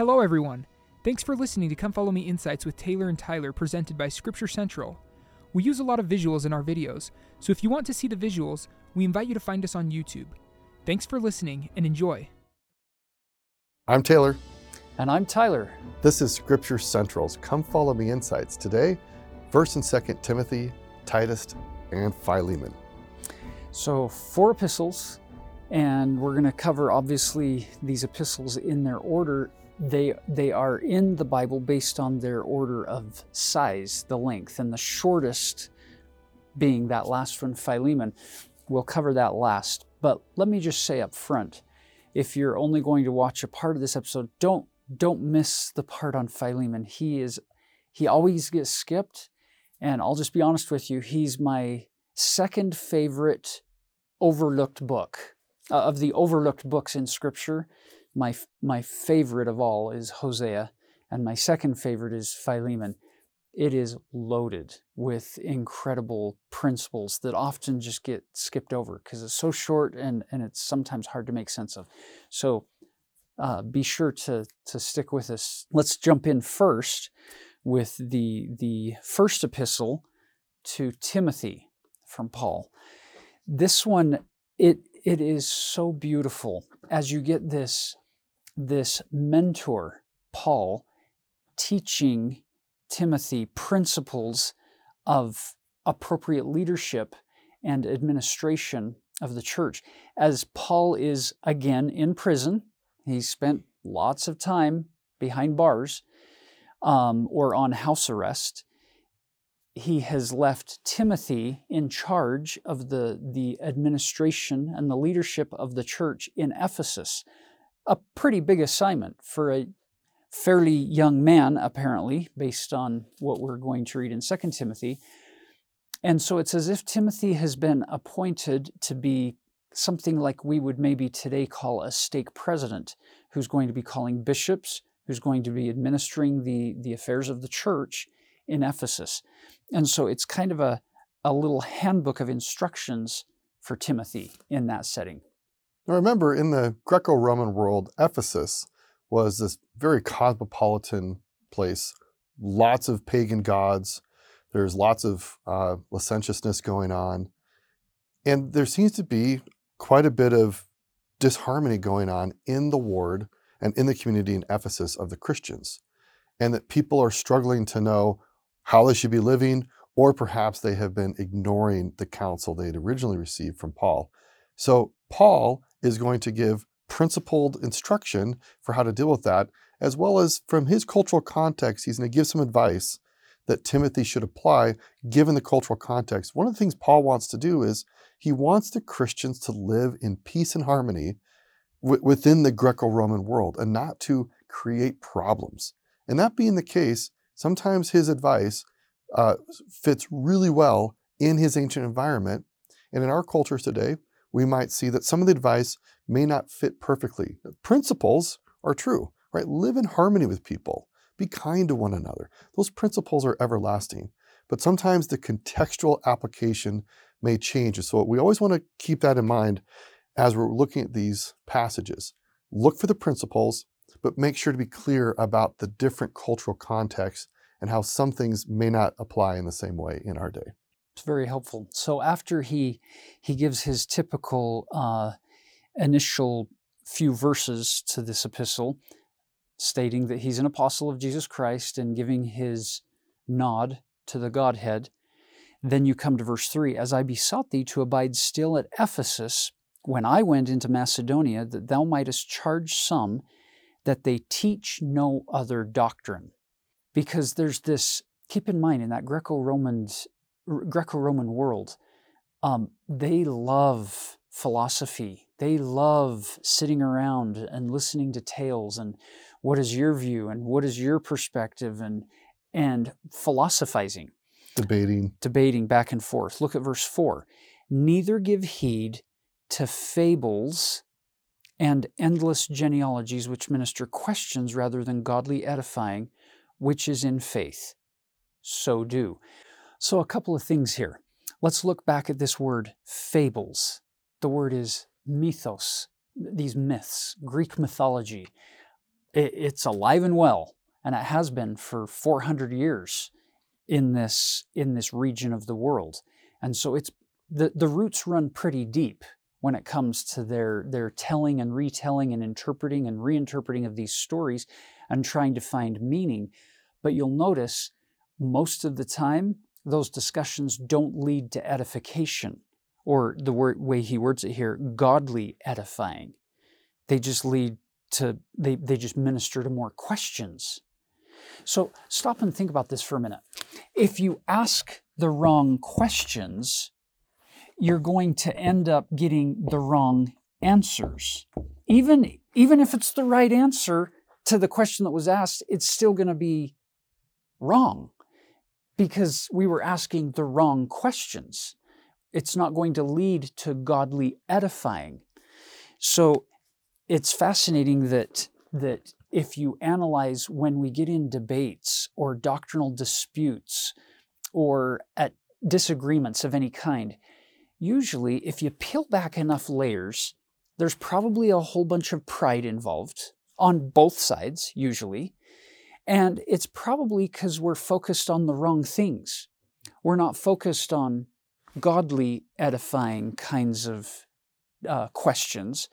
Hello, everyone. Thanks for listening to Come Follow Me Insights with Taylor and Tyler, presented by Scripture Central. We use a lot of visuals in our videos, so if you want to see the visuals, we invite you to find us on YouTube. Thanks for listening and enjoy. I'm Taylor. And I'm Tyler. This is Scripture Central's Come Follow Me Insights. Today, 1st and 2nd Timothy, Titus, and Philemon. So, four epistles, and we're going to cover obviously these epistles in their order. They, they are in the Bible based on their order of size, the length, and the shortest being that last one, Philemon. We'll cover that last. But let me just say up front if you're only going to watch a part of this episode, don't don't miss the part on Philemon. He is he always gets skipped, and I'll just be honest with you, he's my second favorite overlooked book uh, of the overlooked books in Scripture. My my favorite of all is Hosea, and my second favorite is Philemon. It is loaded with incredible principles that often just get skipped over because it's so short and, and it's sometimes hard to make sense of. So uh, be sure to, to stick with us. Let's jump in first with the, the first epistle to Timothy from Paul. This one, it, it is so beautiful as you get this, this mentor, Paul, teaching Timothy principles of appropriate leadership and administration of the church. As Paul is again in prison, he spent lots of time behind bars um, or on house arrest. He has left Timothy in charge of the, the administration and the leadership of the church in Ephesus. A pretty big assignment for a fairly young man, apparently, based on what we're going to read in 2 Timothy. And so it's as if Timothy has been appointed to be something like we would maybe today call a stake president, who's going to be calling bishops, who's going to be administering the, the affairs of the church in Ephesus. And so it's kind of a, a little handbook of instructions for Timothy in that setting. Now remember, in the Greco Roman world, Ephesus was this very cosmopolitan place, lots of pagan gods. There's lots of uh, licentiousness going on. And there seems to be quite a bit of disharmony going on in the ward and in the community in Ephesus of the Christians. And that people are struggling to know how they should be living, or perhaps they have been ignoring the counsel they had originally received from Paul. So, Paul is going to give principled instruction for how to deal with that, as well as from his cultural context, he's going to give some advice that Timothy should apply given the cultural context. One of the things Paul wants to do is he wants the Christians to live in peace and harmony w- within the Greco Roman world and not to create problems. And that being the case, sometimes his advice uh, fits really well in his ancient environment. And in our cultures today, we might see that some of the advice may not fit perfectly. Principles are true, right? Live in harmony with people, be kind to one another. Those principles are everlasting. But sometimes the contextual application may change. So we always want to keep that in mind as we're looking at these passages. Look for the principles, but make sure to be clear about the different cultural contexts and how some things may not apply in the same way in our day. It's very helpful. So after he he gives his typical uh, initial few verses to this epistle, stating that he's an apostle of Jesus Christ and giving his nod to the Godhead, then you come to verse 3 As I besought thee to abide still at Ephesus when I went into Macedonia, that thou mightest charge some that they teach no other doctrine. Because there's this, keep in mind, in that Greco Roman Greco-Roman world, um, they love philosophy. They love sitting around and listening to tales and what is your view and what is your perspective and and philosophizing, debating, debating back and forth. Look at verse four. Neither give heed to fables and endless genealogies which minister questions rather than godly edifying, which is in faith. So do. So, a couple of things here. Let's look back at this word fables. The word is mythos, these myths, Greek mythology. it's alive and well, and it has been for 400 years in this in this region of the world. And so it's the, the roots run pretty deep when it comes to their their telling and retelling and interpreting and reinterpreting of these stories and trying to find meaning. But you'll notice most of the time those discussions don't lead to edification or the word, way he words it here, godly edifying. They just lead to, they, they just minister to more questions. So stop and think about this for a minute. If you ask the wrong questions, you're going to end up getting the wrong answers. Even, even if it's the right answer to the question that was asked, it's still going to be wrong because we were asking the wrong questions. It's not going to lead to godly edifying. So it's fascinating that, that if you analyze when we get in debates or doctrinal disputes or at disagreements of any kind, usually if you peel back enough layers, there's probably a whole bunch of pride involved on both sides, usually. And it's probably because we're focused on the wrong things. We're not focused on godly, edifying kinds of uh, questions.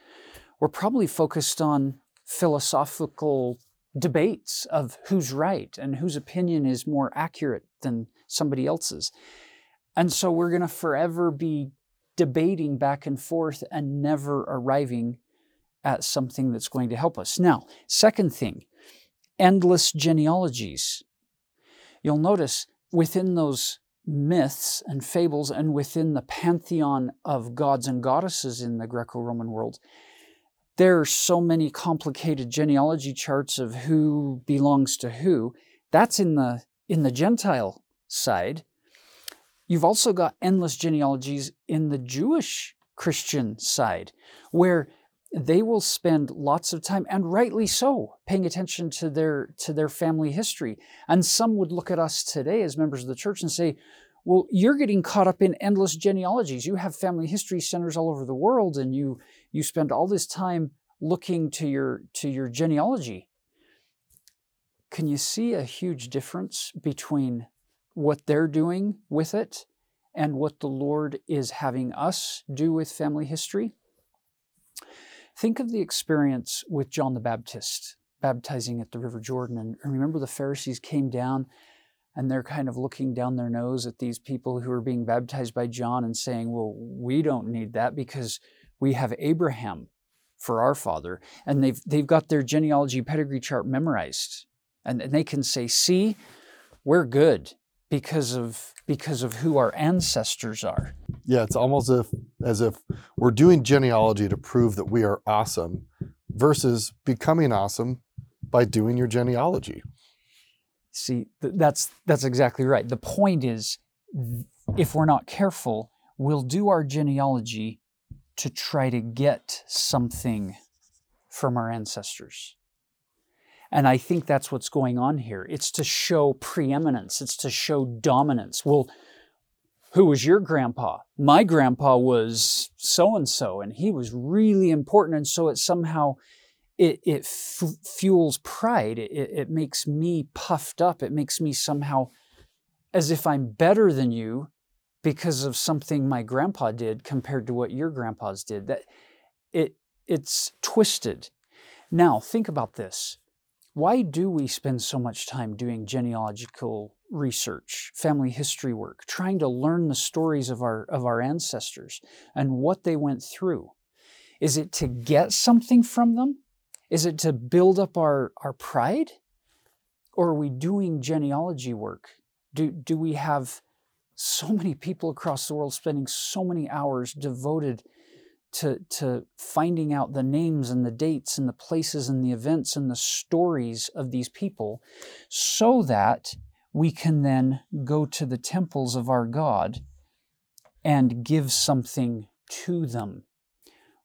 We're probably focused on philosophical debates of who's right and whose opinion is more accurate than somebody else's. And so we're going to forever be debating back and forth and never arriving at something that's going to help us. Now, second thing, endless genealogies. You'll notice within those myths and fables and within the pantheon of gods and goddesses in the Greco Roman world, there are so many complicated genealogy charts of who belongs to who. That's in the, in the Gentile side. You've also got endless genealogies in the Jewish Christian side, where they will spend lots of time and rightly so paying attention to their to their family history. And some would look at us today as members of the church and say well you're getting caught up in endless genealogies. You have family history centers all over the world and you you spend all this time looking to your to your genealogy. Can you see a huge difference between what they're doing with it and what the lord is having us do with family history Think of the experience with John the Baptist baptizing at the River Jordan. And remember, the Pharisees came down and they're kind of looking down their nose at these people who are being baptized by John and saying, Well, we don't need that because we have Abraham for our father. And they've, they've got their genealogy pedigree chart memorized. And, and they can say, See, we're good because of because of who our ancestors are. Yeah, it's almost if as if we're doing genealogy to prove that we are awesome versus becoming awesome by doing your genealogy. See, that's that's exactly right. The point is if we're not careful, we'll do our genealogy to try to get something from our ancestors. And I think that's what's going on here. It's to show preeminence, it's to show dominance. Well, who was your grandpa? My grandpa was so and so, and he was really important. And so it somehow it, it f- fuels pride. It, it makes me puffed up. It makes me somehow as if I'm better than you because of something my grandpa did compared to what your grandpas did. That it it's twisted. Now think about this. Why do we spend so much time doing genealogical research, family history work, trying to learn the stories of our, of our ancestors and what they went through? Is it to get something from them? Is it to build up our, our pride? Or are we doing genealogy work? Do, do we have so many people across the world spending so many hours devoted to, to finding out the names and the dates and the places and the events and the stories of these people so that we can then go to the temples of our God and give something to them.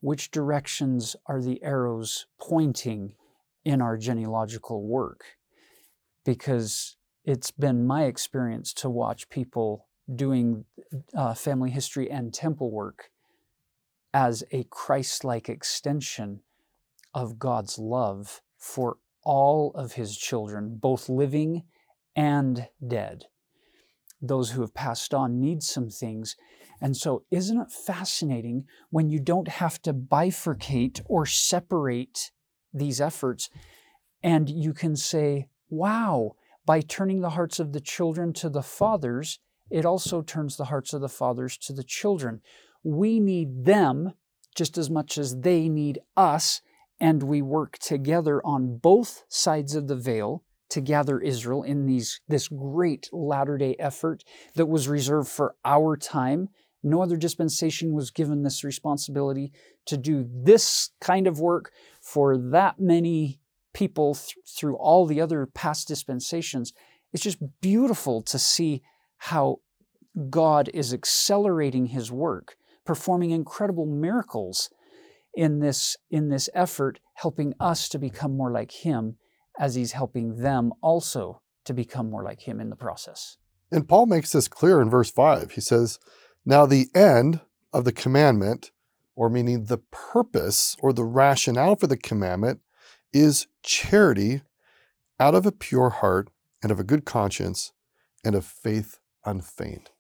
Which directions are the arrows pointing in our genealogical work? Because it's been my experience to watch people doing uh, family history and temple work as a Christ like extension of God's love for all of his children, both living and dead. Those who have passed on need some things. And so, isn't it fascinating when you don't have to bifurcate or separate these efforts? And you can say, wow, by turning the hearts of the children to the fathers, it also turns the hearts of the fathers to the children. We need them just as much as they need us, and we work together on both sides of the veil to gather Israel in these this great latter-day effort that was reserved for our time. No other dispensation was given this responsibility to do this kind of work for that many people th- through all the other past dispensations. It's just beautiful to see how God is accelerating his work, performing incredible miracles in this, in this effort, helping us to become more like him as he's helping them also to become more like him in the process. And Paul makes this clear in verse 5. He says, Now the end of the commandment, or meaning the purpose or the rationale for the commandment, is charity out of a pure heart and of a good conscience and of faith unfeigned.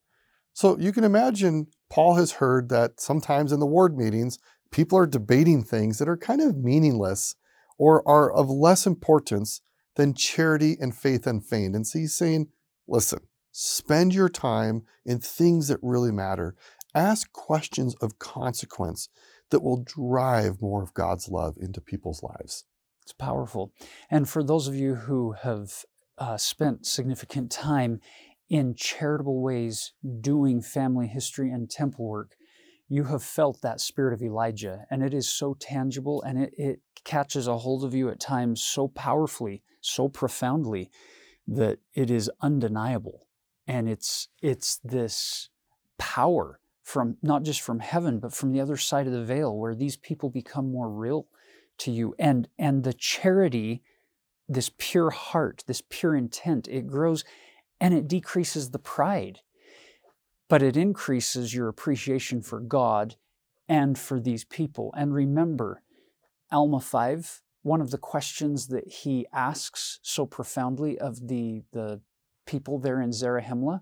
So you can imagine Paul has heard that sometimes in the ward meetings, people are debating things that are kind of meaningless or are of less importance than charity and faith unfeigned. And so he's saying, listen, spend your time in things that really matter. Ask questions of consequence that will drive more of God's love into people's lives. It's powerful. And for those of you who have uh, spent significant time in charitable ways doing family history and temple work, you have felt that spirit of Elijah. And it is so tangible and it, it catches a hold of you at times so powerfully, so profoundly, that it is undeniable. And it's, it's this power from not just from heaven, but from the other side of the veil where these people become more real to you and and the charity this pure heart this pure intent it grows and it decreases the pride but it increases your appreciation for God and for these people and remember Alma 5 one of the questions that he asks so profoundly of the the people there in Zarahemla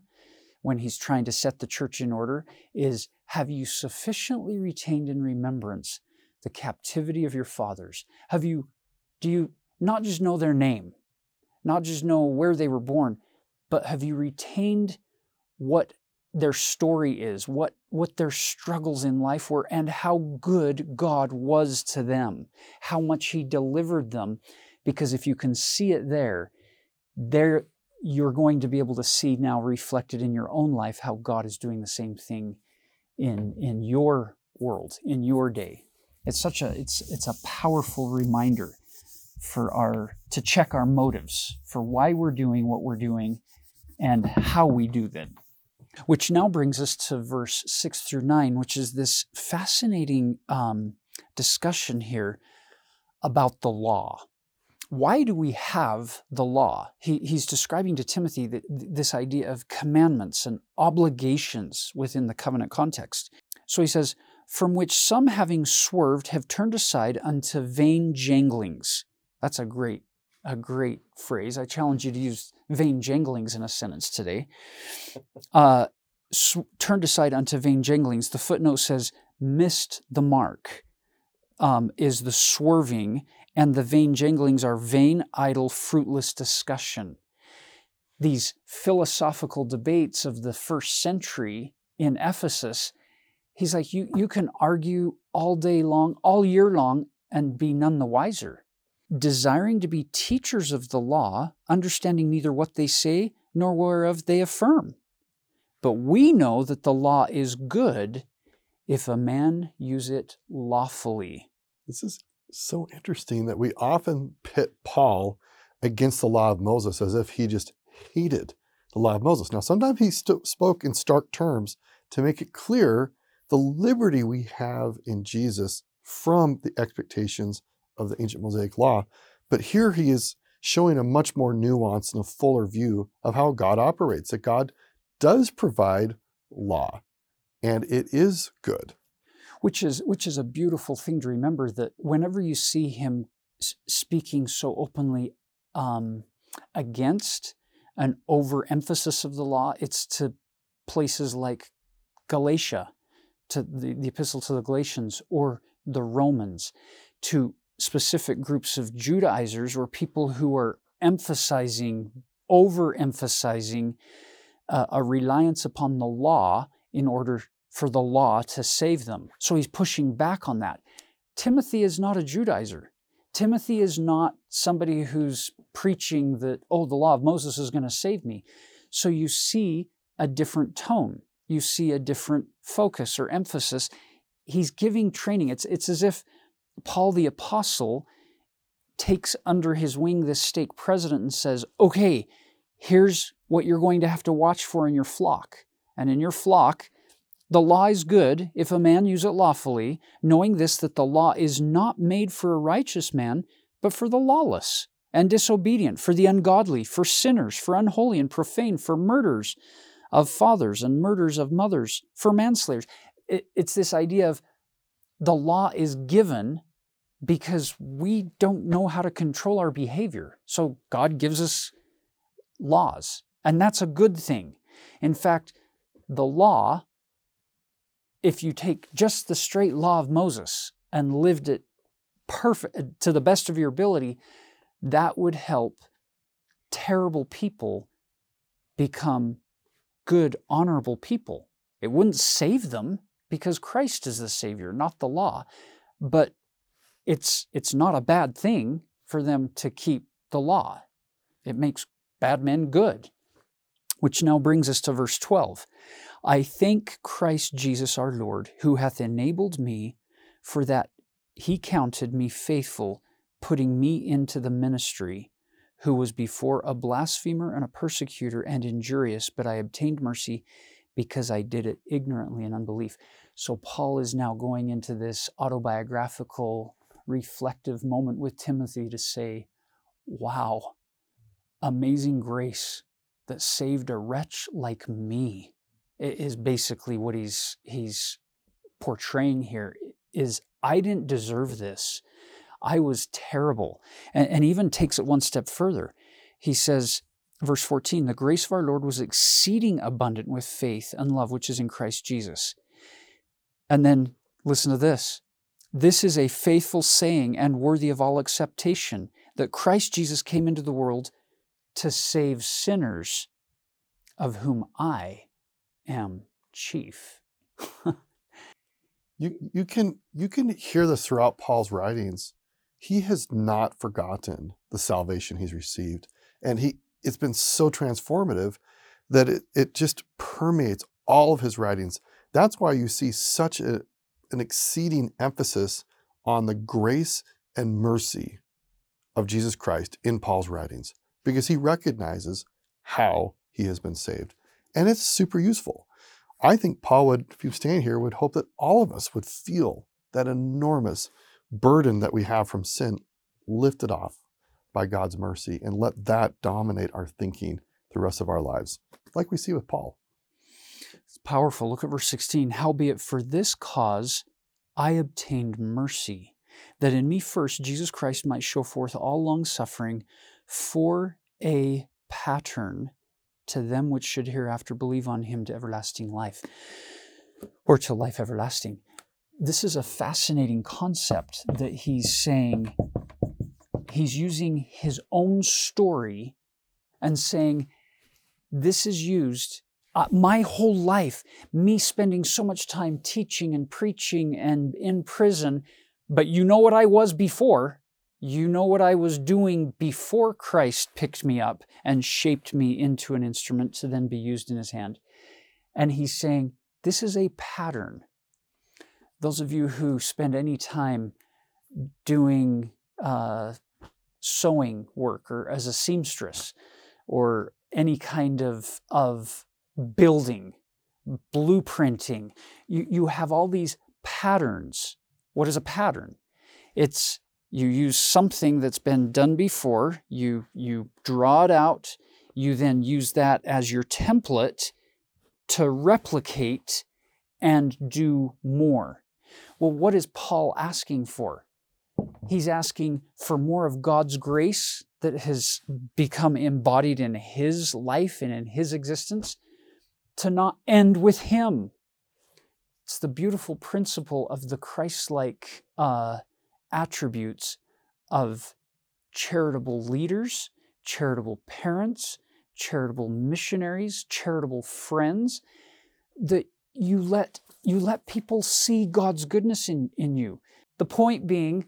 when he's trying to set the church in order is have you sufficiently retained in remembrance the captivity of your fathers? Have you, do you not just know their name, not just know where they were born, but have you retained what their story is, what, what their struggles in life were, and how good God was to them, how much He delivered them? Because if you can see it there, there you're going to be able to see now reflected in your own life how God is doing the same thing in, in your world, in your day it's such a it's it's a powerful reminder for our to check our motives for why we're doing what we're doing and how we do them which now brings us to verse 6 through 9 which is this fascinating um, discussion here about the law. Why do we have the law? He, he's describing to timothy that, this idea of commandments and obligations within the covenant context. So he says from which some having swerved have turned aside unto vain janglings. That's a great, a great phrase. I challenge you to use vain janglings in a sentence today. Uh, turned aside unto vain janglings. The footnote says, missed the mark um, is the swerving, and the vain janglings are vain, idle, fruitless discussion. These philosophical debates of the first century in Ephesus He's like, you, you can argue all day long, all year long, and be none the wiser. Desiring to be teachers of the law, understanding neither what they say nor whereof they affirm. But we know that the law is good if a man use it lawfully. This is so interesting that we often pit Paul against the law of Moses as if he just hated the law of Moses. Now, sometimes he st- spoke in stark terms to make it clear the liberty we have in Jesus from the expectations of the ancient Mosaic law. But here he is showing a much more nuanced and a fuller view of how God operates, that God does provide law and it is good. Which is, which is a beautiful thing to remember that whenever you see him speaking so openly um, against an overemphasis of the law. It's to places like Galatia, to the, the epistle to the Galatians, or the Romans, to specific groups of Judaizers or people who are emphasizing, overemphasizing uh, a reliance upon the law in order for the law to save them. So he's pushing back on that. Timothy is not a Judaizer. Timothy is not somebody who's preaching that, oh, the law of Moses is going to save me. So you see a different tone. You see a different focus or emphasis. He's giving training. It's, it's as if Paul the Apostle takes under his wing this stake president and says, okay, here's what you're going to have to watch for in your flock. And in your flock, the law is good if a man use it lawfully, knowing this that the law is not made for a righteous man, but for the lawless and disobedient, for the ungodly, for sinners, for unholy and profane, for murders of fathers and murders of mothers, for manslayers. It's this idea of the law is given because we don't know how to control our behavior. So God gives us laws, and that's a good thing. In fact, the law if you take just the straight law of Moses and lived it perfect to the best of your ability, that would help terrible people become good, honorable people. It wouldn't save them because Christ is the Savior, not the law. But it's, it's not a bad thing for them to keep the law. It makes bad men good. Which now brings us to verse 12. I thank Christ Jesus our Lord, who hath enabled me, for that he counted me faithful, putting me into the ministry, who was before a blasphemer and a persecutor and injurious, but I obtained mercy because I did it ignorantly in unbelief. So Paul is now going into this autobiographical, reflective moment with Timothy to say, Wow, amazing grace that saved a wretch like me is basically what he's he's portraying here is I didn't deserve this. I was terrible. And, and even takes it one step further. He says, verse 14, the grace of our Lord was exceeding abundant with faith and love which is in Christ Jesus. And then listen to this. This is a faithful saying and worthy of all acceptation that Christ Jesus came into the world to save sinners, of whom I am chief. you you can you can hear this throughout Paul's writings. He has not forgotten the salvation he's received, and he it's been so transformative that it, it just permeates all of his writings. That's why you see such a, an exceeding emphasis on the grace and mercy of Jesus Christ in Paul's writings because he recognizes how he has been saved. And it's super useful. I think Paul would, if you stand here, would hope that all of us would feel that enormous burden that we have from sin lifted off by God's mercy and let that dominate our thinking the rest of our lives, like we see with Paul. It's powerful. Look at verse 16. Howbeit for this cause I obtained mercy, that in me first Jesus Christ might show forth all long suffering for a pattern to them which should hereafter believe on him to everlasting life, or to life everlasting. This is a fascinating concept that he's saying. He's using his own story and saying, This is used. Uh, my whole life, me spending so much time teaching and preaching and in prison, but you know what I was before? You know what I was doing before Christ picked me up and shaped me into an instrument to then be used in his hand. And he's saying, This is a pattern. Those of you who spend any time doing uh, sewing work or as a seamstress or any kind of, of building, blueprinting, you, you have all these patterns. What is a pattern? It's you use something that's been done before, you, you draw it out, you then use that as your template to replicate and do more. Well, what is Paul asking for? He's asking for more of God's grace that has become embodied in his life and in his existence to not end with him. It's the beautiful principle of the Christ like uh, attributes of charitable leaders, charitable parents, charitable missionaries, charitable friends, that you let you let people see God's goodness in, in you. The point being,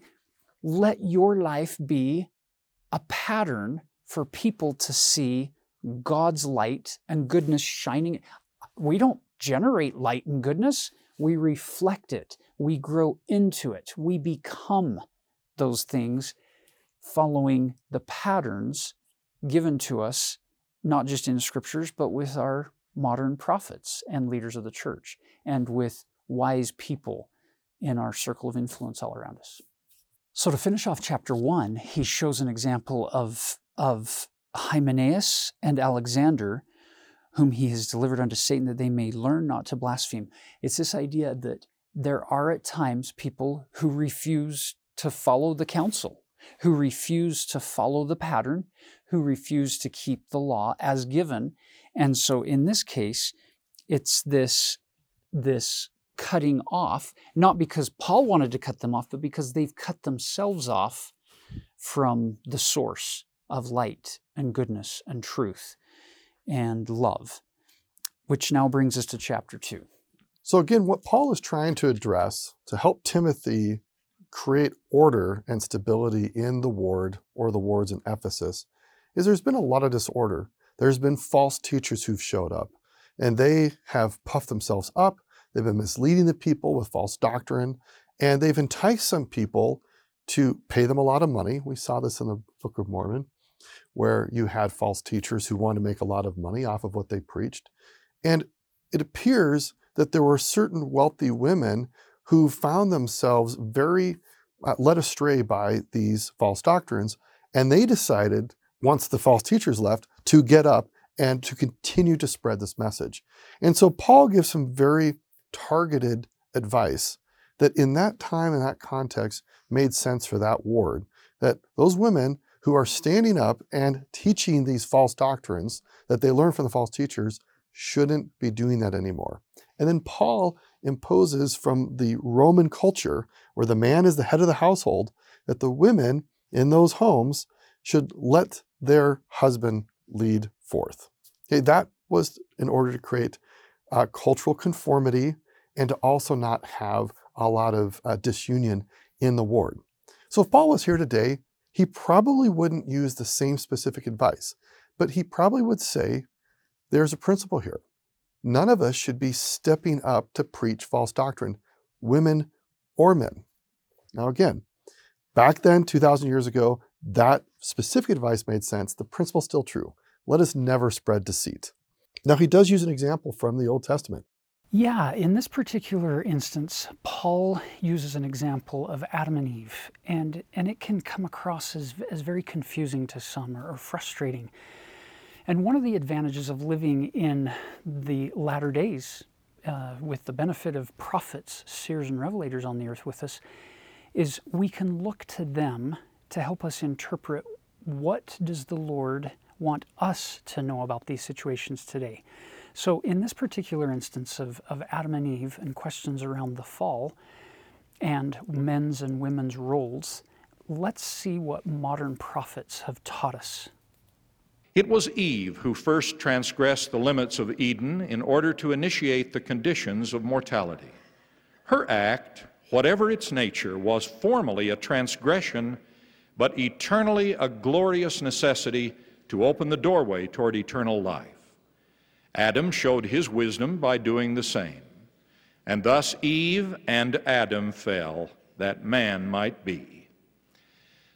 let your life be a pattern for people to see God's light and goodness shining. We don't generate light and goodness, we reflect it, we grow into it, we become those things following the patterns given to us, not just in scriptures, but with our modern prophets and leaders of the church, and with wise people in our circle of influence all around us. So, to finish off chapter one, he shows an example of, of Hymenaeus and Alexander, whom he has delivered unto Satan that they may learn not to blaspheme. It's this idea that there are at times people who refuse to follow the counsel, who refuse to follow the pattern, who refuse to keep the law as given. And so in this case, it's this, this cutting off, not because Paul wanted to cut them off, but because they've cut themselves off from the source of light and goodness and truth and love, which now brings us to chapter 2. So, again, what Paul is trying to address to help Timothy create order and stability in the ward or the wards in Ephesus is there's been a lot of disorder. There's been false teachers who've showed up, and they have puffed themselves up They've been misleading the people with false doctrine, and they've enticed some people to pay them a lot of money. We saw this in the Book of Mormon, where you had false teachers who wanted to make a lot of money off of what they preached. And it appears that there were certain wealthy women who found themselves very uh, led astray by these false doctrines. And they decided, once the false teachers left, to get up and to continue to spread this message. And so Paul gives some very targeted advice that in that time and that context made sense for that ward. That those women who are standing up and teaching these false doctrines that they learn from the false teachers shouldn't be doing that anymore. And then Paul imposes from the Roman culture, where the man is the head of the household, that the women in those homes should let their husband lead forth. Okay, that was in order to create uh, cultural conformity and to also not have a lot of uh, disunion in the ward. So if Paul was here today, he probably wouldn't use the same specific advice, but he probably would say, there's a principle here. None of us should be stepping up to preach false doctrine, women or men. Now, again, back then, 2,000 years ago, that specific advice made sense. The principle's still true. Let us never spread deceit. Now, he does use an example from the Old Testament. Yeah, in this particular instance, Paul uses an example of Adam and Eve, and, and it can come across as, as very confusing to some or, or frustrating. And one of the advantages of living in the latter days, uh, with the benefit of prophets, seers, and revelators on the earth with us, is we can look to them to help us interpret what does the Lord want us to know about these situations today. So, in this particular instance of, of Adam and Eve and questions around the fall and men's and women's roles, let's see what modern prophets have taught us. It was Eve who first transgressed the limits of Eden in order to initiate the conditions of mortality. Her act, whatever its nature, was formally a transgression, but eternally a glorious necessity to open the doorway toward eternal life. Adam showed his wisdom by doing the same. And thus Eve and Adam fell, that man might be.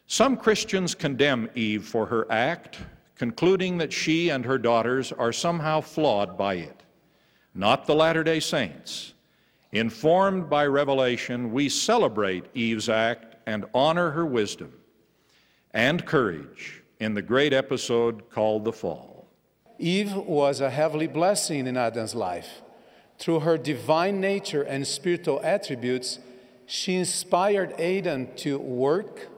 Some Christians condemn Eve for her act, concluding that she and her daughters are somehow flawed by it. Not the Latter day Saints. Informed by revelation, we celebrate Eve's act and honor her wisdom and courage in the great episode called the fall. Eve was a heavenly blessing in Adam's life. Through her divine nature and spiritual attributes, she inspired Adam to work,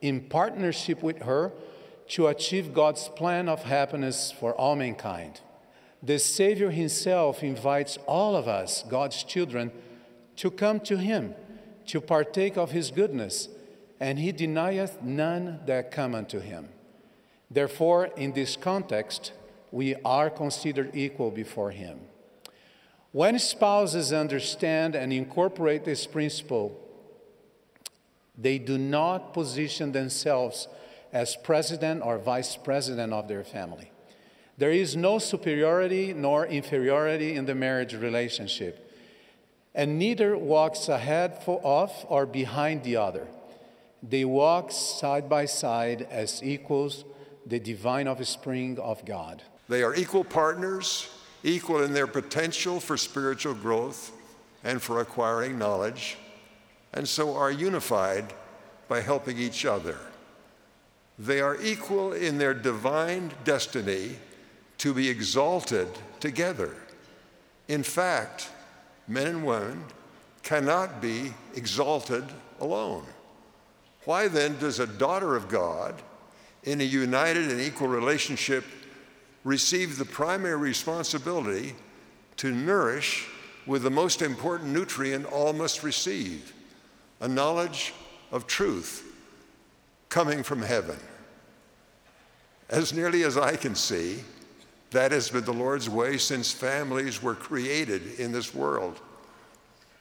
in partnership with her to achieve God's plan of happiness for all mankind. The Savior Himself invites all of us, God's children, to come to Him, to partake of His goodness, and He denieth none that come unto Him. Therefore, in this context, we are considered equal before Him. When spouses understand and incorporate this principle, they do not position themselves as president or vice president of their family. There is no superiority nor inferiority in the marriage relationship, and neither walks ahead of or behind the other. They walk side by side as equals, the divine offspring of God. They are equal partners, equal in their potential for spiritual growth and for acquiring knowledge, and so are unified by helping each other. They are equal in their divine destiny to be exalted together. In fact, men and women cannot be exalted alone. Why then does a daughter of God in a united and equal relationship receive the primary responsibility to nourish with the most important nutrient all must receive a knowledge of truth coming from heaven. As nearly as I can see, that has been the Lord's way since families were created in this world.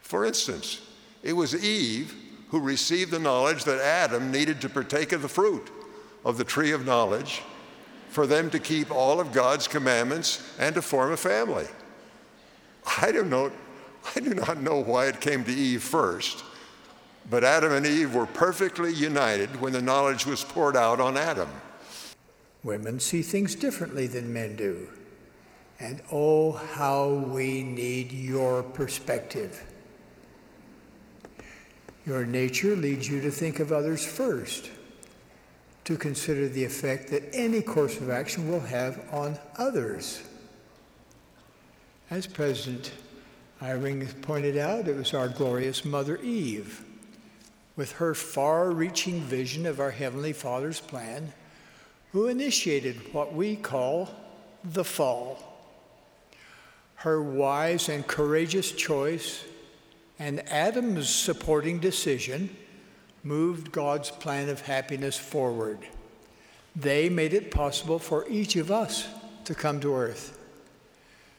For instance, it was Eve who received the knowledge that Adam needed to partake of the fruit of the tree of knowledge for them to keep all of God's commandments and to form a family. I don't know, I do not know why it came to Eve first, but Adam and Eve were perfectly united when the knowledge was poured out on Adam. Women see things differently than men do. And oh, how we need your perspective. Your nature leads you to think of others first, to consider the effect that any course of action will have on others. As President Eyring pointed out, it was our glorious Mother Eve with her far reaching vision of our Heavenly Father's plan, who initiated what we call the fall. Her wise and courageous choice and Adam's supporting decision moved God's plan of happiness forward. They made it possible for each of us to come to earth,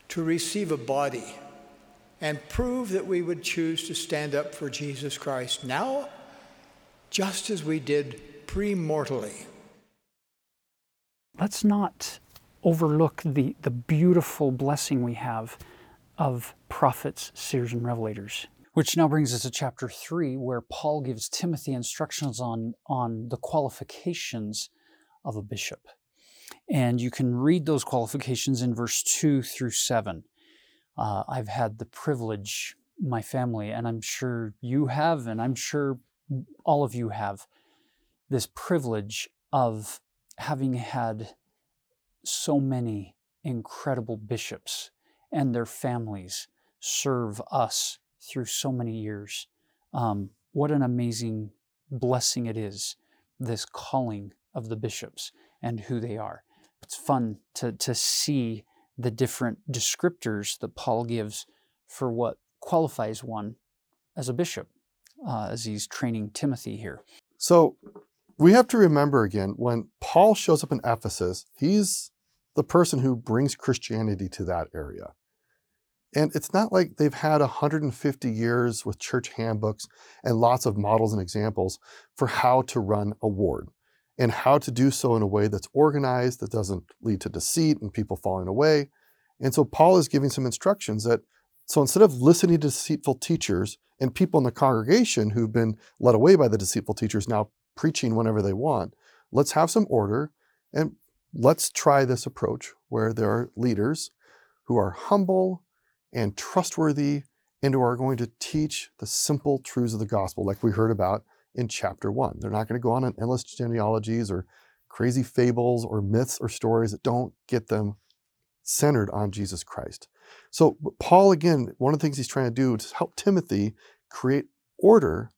to receive a body, and prove that we would choose to stand up for Jesus Christ now just as we did pre mortally. Let's not overlook the, the beautiful blessing we have of prophets, seers, and revelators. Which now brings us to chapter 3, where Paul gives Timothy instructions on, on the qualifications of a bishop. And you can read those qualifications in verse 2 through 7. Uh, I've had the privilege, my family, and I'm sure you have, and I'm sure all of you have this privilege of having had so many incredible bishops and their families serve us through so many years. Um, what an amazing blessing it is, this calling of the bishops and who they are. It's fun to, to see the different descriptors that Paul gives for what qualifies one as a bishop uh, as he's training Timothy here. So we have to remember again when Paul shows up in Ephesus, he's the person who brings Christianity to that area. And it's not like they've had 150 years with church handbooks and lots of models and examples for how to run a ward and how to do so in a way that's organized, that doesn't lead to deceit and people falling away. And so Paul is giving some instructions that so instead of listening to deceitful teachers and people in the congregation who've been led away by the deceitful teachers now preaching whenever they want, let's have some order and let's try this approach where there are leaders who are humble and trustworthy and who are going to teach the simple truths of the gospel, like we heard about in chapter one. They're not going to go on endless genealogies or crazy fables or myths or stories that don't get them centered on Jesus Christ. So, Paul, again, one of the things he's trying to do is help Timothy create order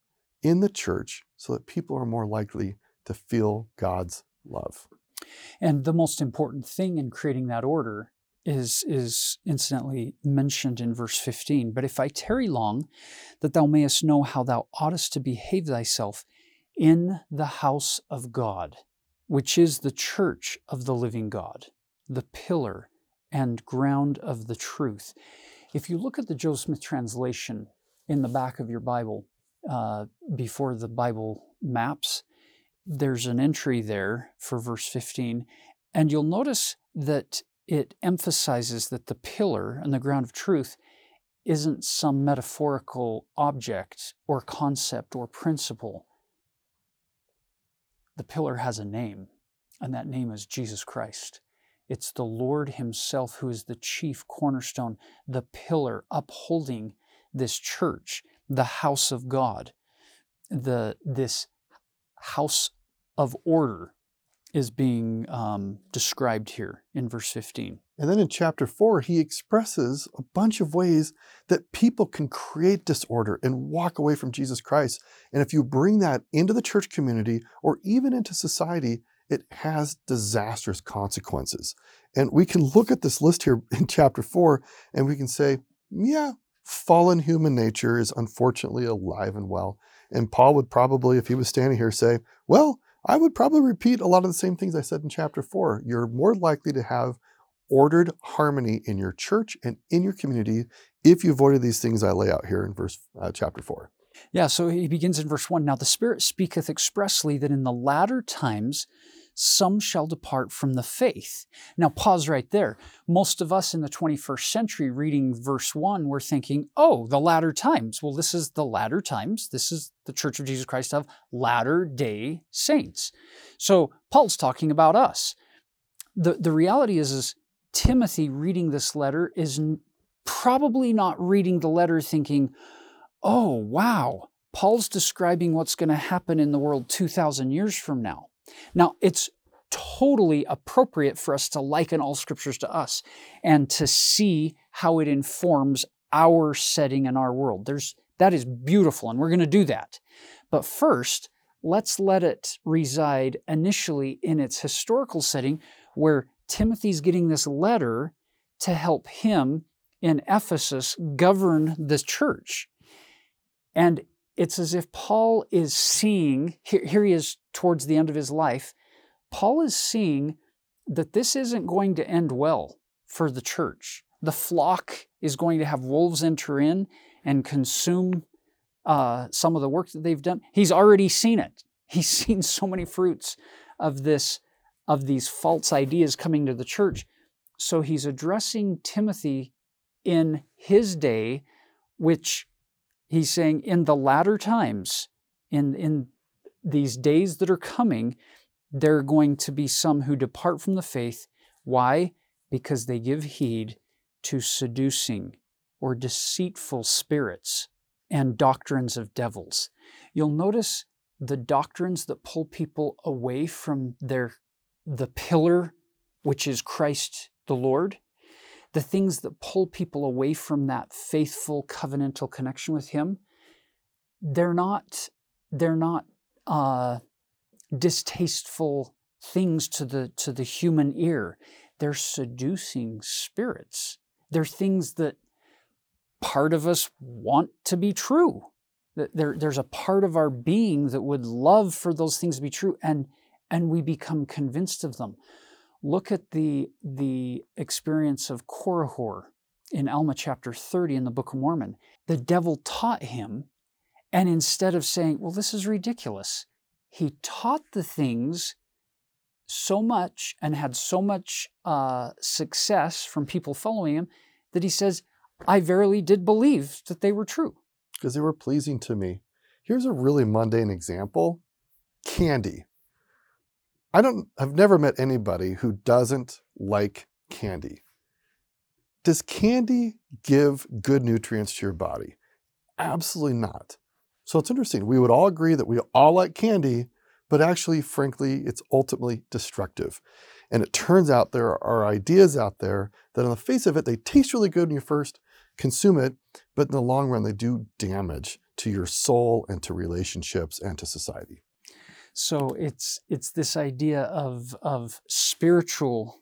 in the church so that people are more likely to feel God's love. And the most important thing in creating that order is, is incidentally mentioned in verse 15. But if I tarry long, that thou mayest know how thou oughtest to behave thyself in the house of God, which is the church of the living God, the pillar and ground of the truth. If you look at the Joseph Smith translation in the back of your Bible, uh, before the Bible maps, there's an entry there for verse 15, and you'll notice that it emphasizes that the pillar and the ground of truth isn't some metaphorical object or concept or principle. The pillar has a name, and that name is Jesus Christ. It's the Lord Himself who is the chief cornerstone, the pillar upholding this church, the house of God. The, this house of order is being um, described here in verse 15. And then in chapter 4, he expresses a bunch of ways that people can create disorder and walk away from Jesus Christ. And if you bring that into the church community or even into society, it has disastrous consequences. And we can look at this list here in chapter 4 and we can say, yeah, fallen human nature is unfortunately alive and well. And Paul would probably, if he was standing here, say, well, I would probably repeat a lot of the same things I said in chapter four. You're more likely to have ordered harmony in your church and in your community if you avoided these things I lay out here in verse uh, chapter four. Yeah, so he begins in verse 1 Now the Spirit speaketh expressly that in the latter times some shall depart from the faith. Now, pause right there. Most of us in the 21st century reading verse 1, we're thinking, oh, the latter times. Well, this is the latter times. This is the Church of Jesus Christ of latter day saints. So, Paul's talking about us. The, the reality is, is, Timothy reading this letter is probably not reading the letter thinking, oh, wow, Paul's describing what's going to happen in the world 2,000 years from now. Now, it's totally appropriate for us to liken all scriptures to us and to see how it informs our setting in our world. There's that is beautiful and we're going to do that. But first, let's let it reside initially in its historical setting where Timothy's getting this letter to help him in Ephesus govern the church. And it's as if Paul is seeing, here, here he is towards the end of his life, Paul is seeing that this isn't going to end well for the church. The flock is going to have wolves enter in and consume uh, some of the work that they've done. He's already seen it. He's seen so many fruits of this, of these false ideas coming to the church. So he's addressing Timothy in his day, which he's saying in the latter times, in, in these days that are coming, there are going to be some who depart from the faith. Why? Because they give heed to seducing or deceitful spirits and doctrines of devils. You'll notice the doctrines that pull people away from their the pillar which is Christ the Lord the things that pull people away from that faithful covenantal connection with Him, they're not they're not uh, distasteful things to the to the human ear. They're seducing spirits. They're things that part of us want to be true. There, there's a part of our being that would love for those things to be true, and and we become convinced of them. Look at the, the experience of Korihor in Alma chapter 30 in the Book of Mormon. The devil taught him, and instead of saying, Well, this is ridiculous, he taught the things so much and had so much uh, success from people following him that he says, I verily did believe that they were true. Because they were pleasing to me. Here's a really mundane example candy. I don't I've never met anybody who doesn't like candy. Does candy give good nutrients to your body? Absolutely not. So it's interesting. We would all agree that we all like candy, but actually, frankly, it's ultimately destructive. And it turns out there are ideas out there that, on the face of it, they taste really good when you first consume it, but in the long run, they do damage to your soul and to relationships and to society. So it's it's this idea of of spiritual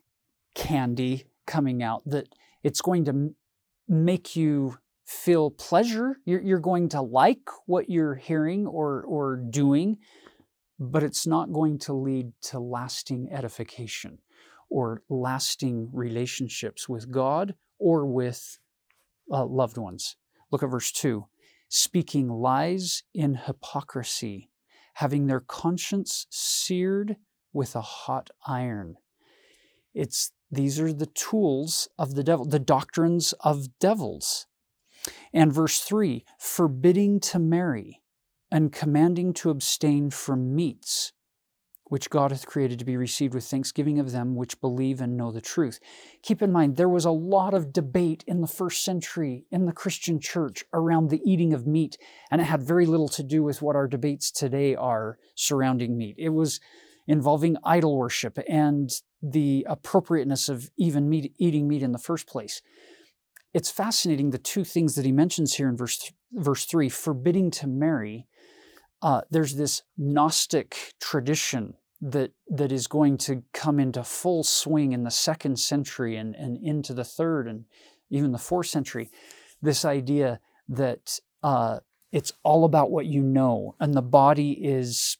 candy coming out that it's going to m- make you feel pleasure. You're, you're going to like what you're hearing or or doing, but it's not going to lead to lasting edification or lasting relationships with God or with uh, loved ones. Look at verse 2 speaking lies in hypocrisy, having their conscience seared with a hot iron. It's these are the tools of the devil, the doctrines of devils. And verse 3 forbidding to marry and commanding to abstain from meats which God hath created to be received with thanksgiving of them which believe and know the truth. Keep in mind, there was a lot of debate in the first century in the Christian church around the eating of meat, and it had very little to do with what our debates today are surrounding meat. It was involving idol worship and the appropriateness of even meat, eating meat in the first place. It's fascinating the two things that he mentions here in verse, verse 3 forbidding to marry uh, there's this Gnostic tradition that that is going to come into full swing in the second century and, and into the third and even the fourth century. This idea that uh, it's all about what you know, and the body is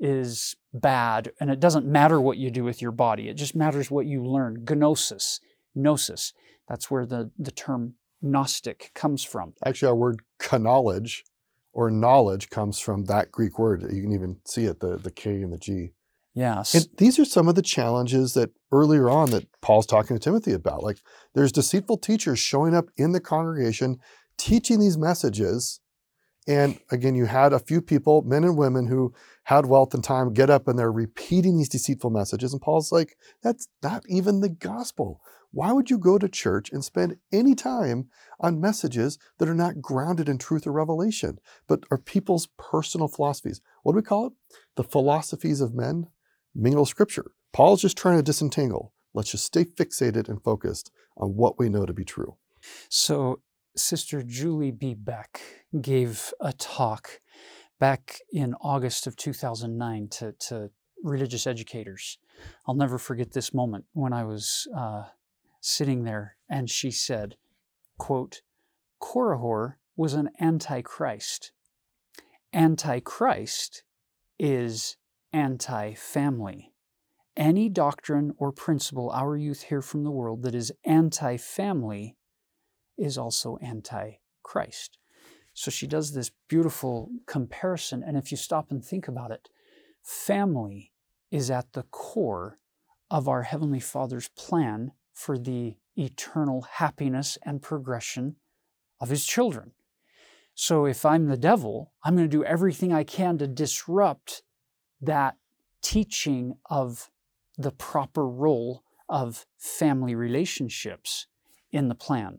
is bad, and it doesn't matter what you do with your body. It just matters what you learn. Gnosis, gnosis. That's where the the term Gnostic comes from. Actually, our word knowledge or knowledge comes from that Greek word. You can even see it, the, the K and the G. Yes. And these are some of the challenges that earlier on that Paul's talking to Timothy about. Like there's deceitful teachers showing up in the congregation teaching these messages. And again, you had a few people, men and women, who had wealth and time, get up and they're repeating these deceitful messages. And Paul's like, that's not even the gospel. Why would you go to church and spend any time on messages that are not grounded in truth or revelation, but are people's personal philosophies? What do we call it? The philosophies of men mingle scripture. Paul's just trying to disentangle. Let's just stay fixated and focused on what we know to be true. So, Sister Julie B. Beck gave a talk back in August of 2009 to, to religious educators. I'll never forget this moment when I was uh, sitting there and she said, quote, Korihor was an antichrist. Antichrist is anti family. Any doctrine or principle our youth hear from the world that is anti family is also anti Christ. So she does this beautiful comparison. And if you stop and think about it, family is at the core of our Heavenly Father's plan for the eternal happiness and progression of his children. So if I'm the devil, I'm going to do everything I can to disrupt that teaching of the proper role of family relationships in the plan.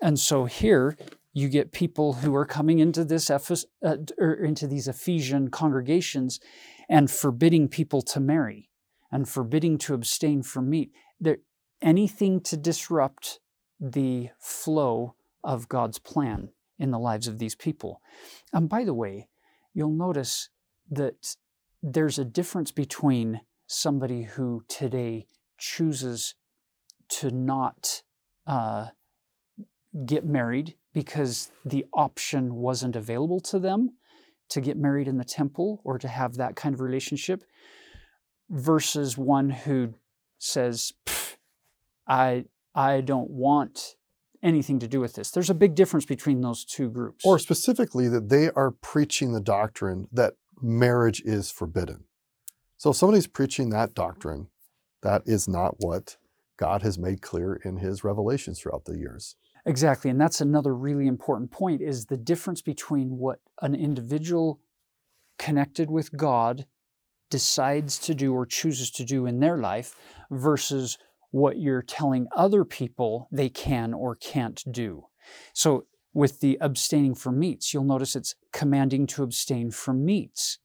And so here you get people who are coming into this Ephes- uh, or into these Ephesian congregations and forbidding people to marry and forbidding to abstain from meat. They're, anything to disrupt the flow of God's plan in the lives of these people. And by the way, you'll notice that there's a difference between somebody who today chooses to not uh, get married because the option wasn't available to them to get married in the temple or to have that kind of relationship versus one who says, I I don't want anything to do with this. There's a big difference between those two groups. Or specifically that they are preaching the doctrine that marriage is forbidden. So if somebody's preaching that doctrine, that is not what God has made clear in his revelations throughout the years. Exactly. And that's another really important point is the difference between what an individual connected with God decides to do or chooses to do in their life versus what you're telling other people they can or can't do. So, with the abstaining from meats, you'll notice it's commanding to abstain from meats.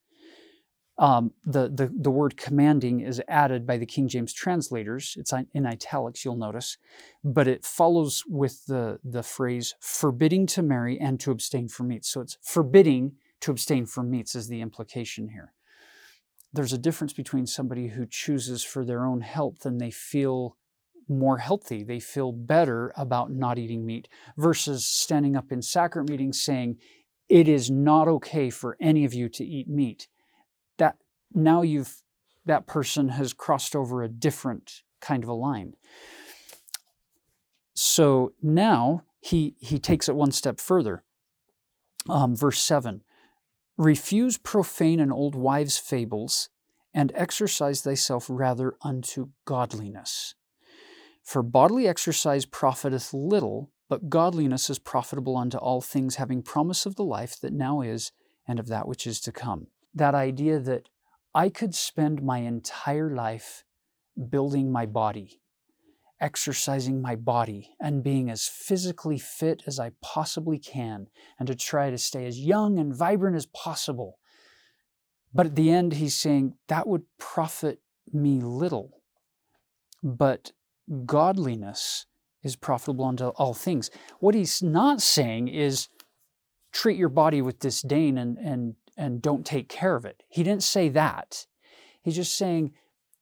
Um, the, the, the word commanding is added by the King James translators. It's in italics, you'll notice, but it follows with the, the phrase forbidding to marry and to abstain from meats. So it's forbidding to abstain from meats, is the implication here. There's a difference between somebody who chooses for their own health and they feel more healthy, they feel better about not eating meat, versus standing up in sacrament meetings saying, it is not okay for any of you to eat meat. That now you've that person has crossed over a different kind of a line. So now he he takes it one step further. Um, verse seven: Refuse profane and old wives' fables, and exercise thyself rather unto godliness. For bodily exercise profiteth little, but godliness is profitable unto all things, having promise of the life that now is and of that which is to come. That idea that I could spend my entire life building my body, exercising my body, and being as physically fit as I possibly can, and to try to stay as young and vibrant as possible. But at the end, he's saying that would profit me little. But godliness is profitable unto all things. What he's not saying is treat your body with disdain and, and, and don't take care of it. He didn't say that. He's just saying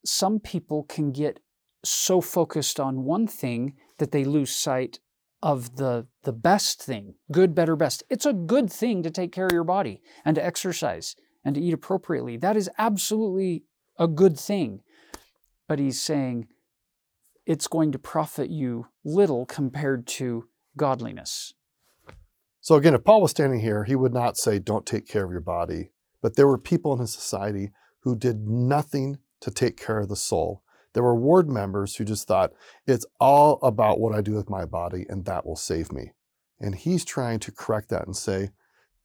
some people can get so focused on one thing that they lose sight of the, the best thing good, better, best. It's a good thing to take care of your body and to exercise and to eat appropriately. That is absolutely a good thing. But he's saying, it's going to profit you little compared to godliness. So, again, if Paul was standing here, he would not say, Don't take care of your body. But there were people in his society who did nothing to take care of the soul. There were ward members who just thought, It's all about what I do with my body, and that will save me. And he's trying to correct that and say,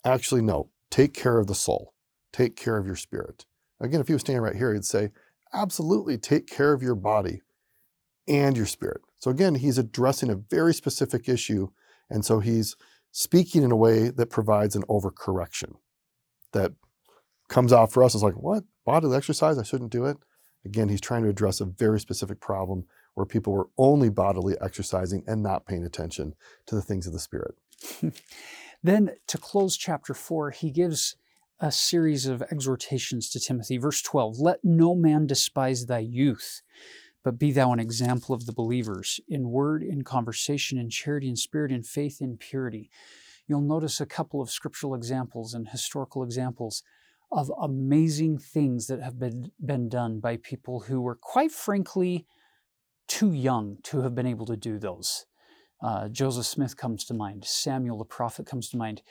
Actually, no, take care of the soul, take care of your spirit. Again, if he was standing right here, he'd say, Absolutely, take care of your body and your spirit. So again, he's addressing a very specific issue. And so he's speaking in a way that provides an overcorrection that comes out for us as like, what? Bodily exercise? I shouldn't do it. Again, he's trying to address a very specific problem where people were only bodily exercising and not paying attention to the things of the spirit. then, to close chapter four, he gives a series of exhortations to Timothy. Verse 12 Let no man despise thy youth but be thou an example of the believers in word, in conversation, in charity, in spirit, in faith, in purity. You'll notice a couple of scriptural examples and historical examples of amazing things that have been, been done by people who were, quite frankly, too young to have been able to do those. Uh, Joseph Smith comes to mind, Samuel the prophet comes to mind.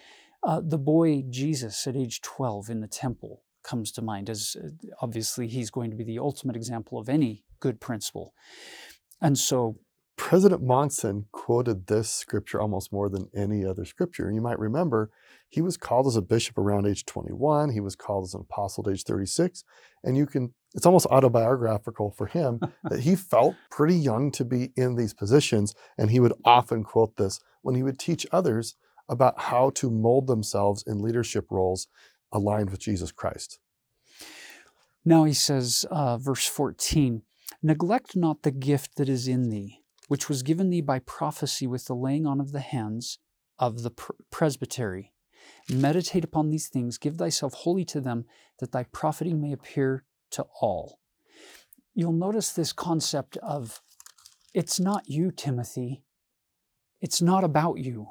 Uh, the boy Jesus at age 12 in the temple comes to mind as uh, obviously he's going to be the ultimate example of any good principle. And so President Monson quoted this scripture almost more than any other scripture. And you might remember he was called as a bishop around age 21, he was called as an apostle at age 36. And you can, it's almost autobiographical for him that he felt pretty young to be in these positions. And he would often quote this when he would teach others about how to mold themselves in leadership roles aligned with Jesus Christ. Now he says, uh, verse 14, Neglect not the gift that is in thee, which was given thee by prophecy with the laying on of the hands of the presbytery. Meditate upon these things, give thyself wholly to them, that thy profiting may appear to all. You'll notice this concept of it's not you, Timothy. It's not about you.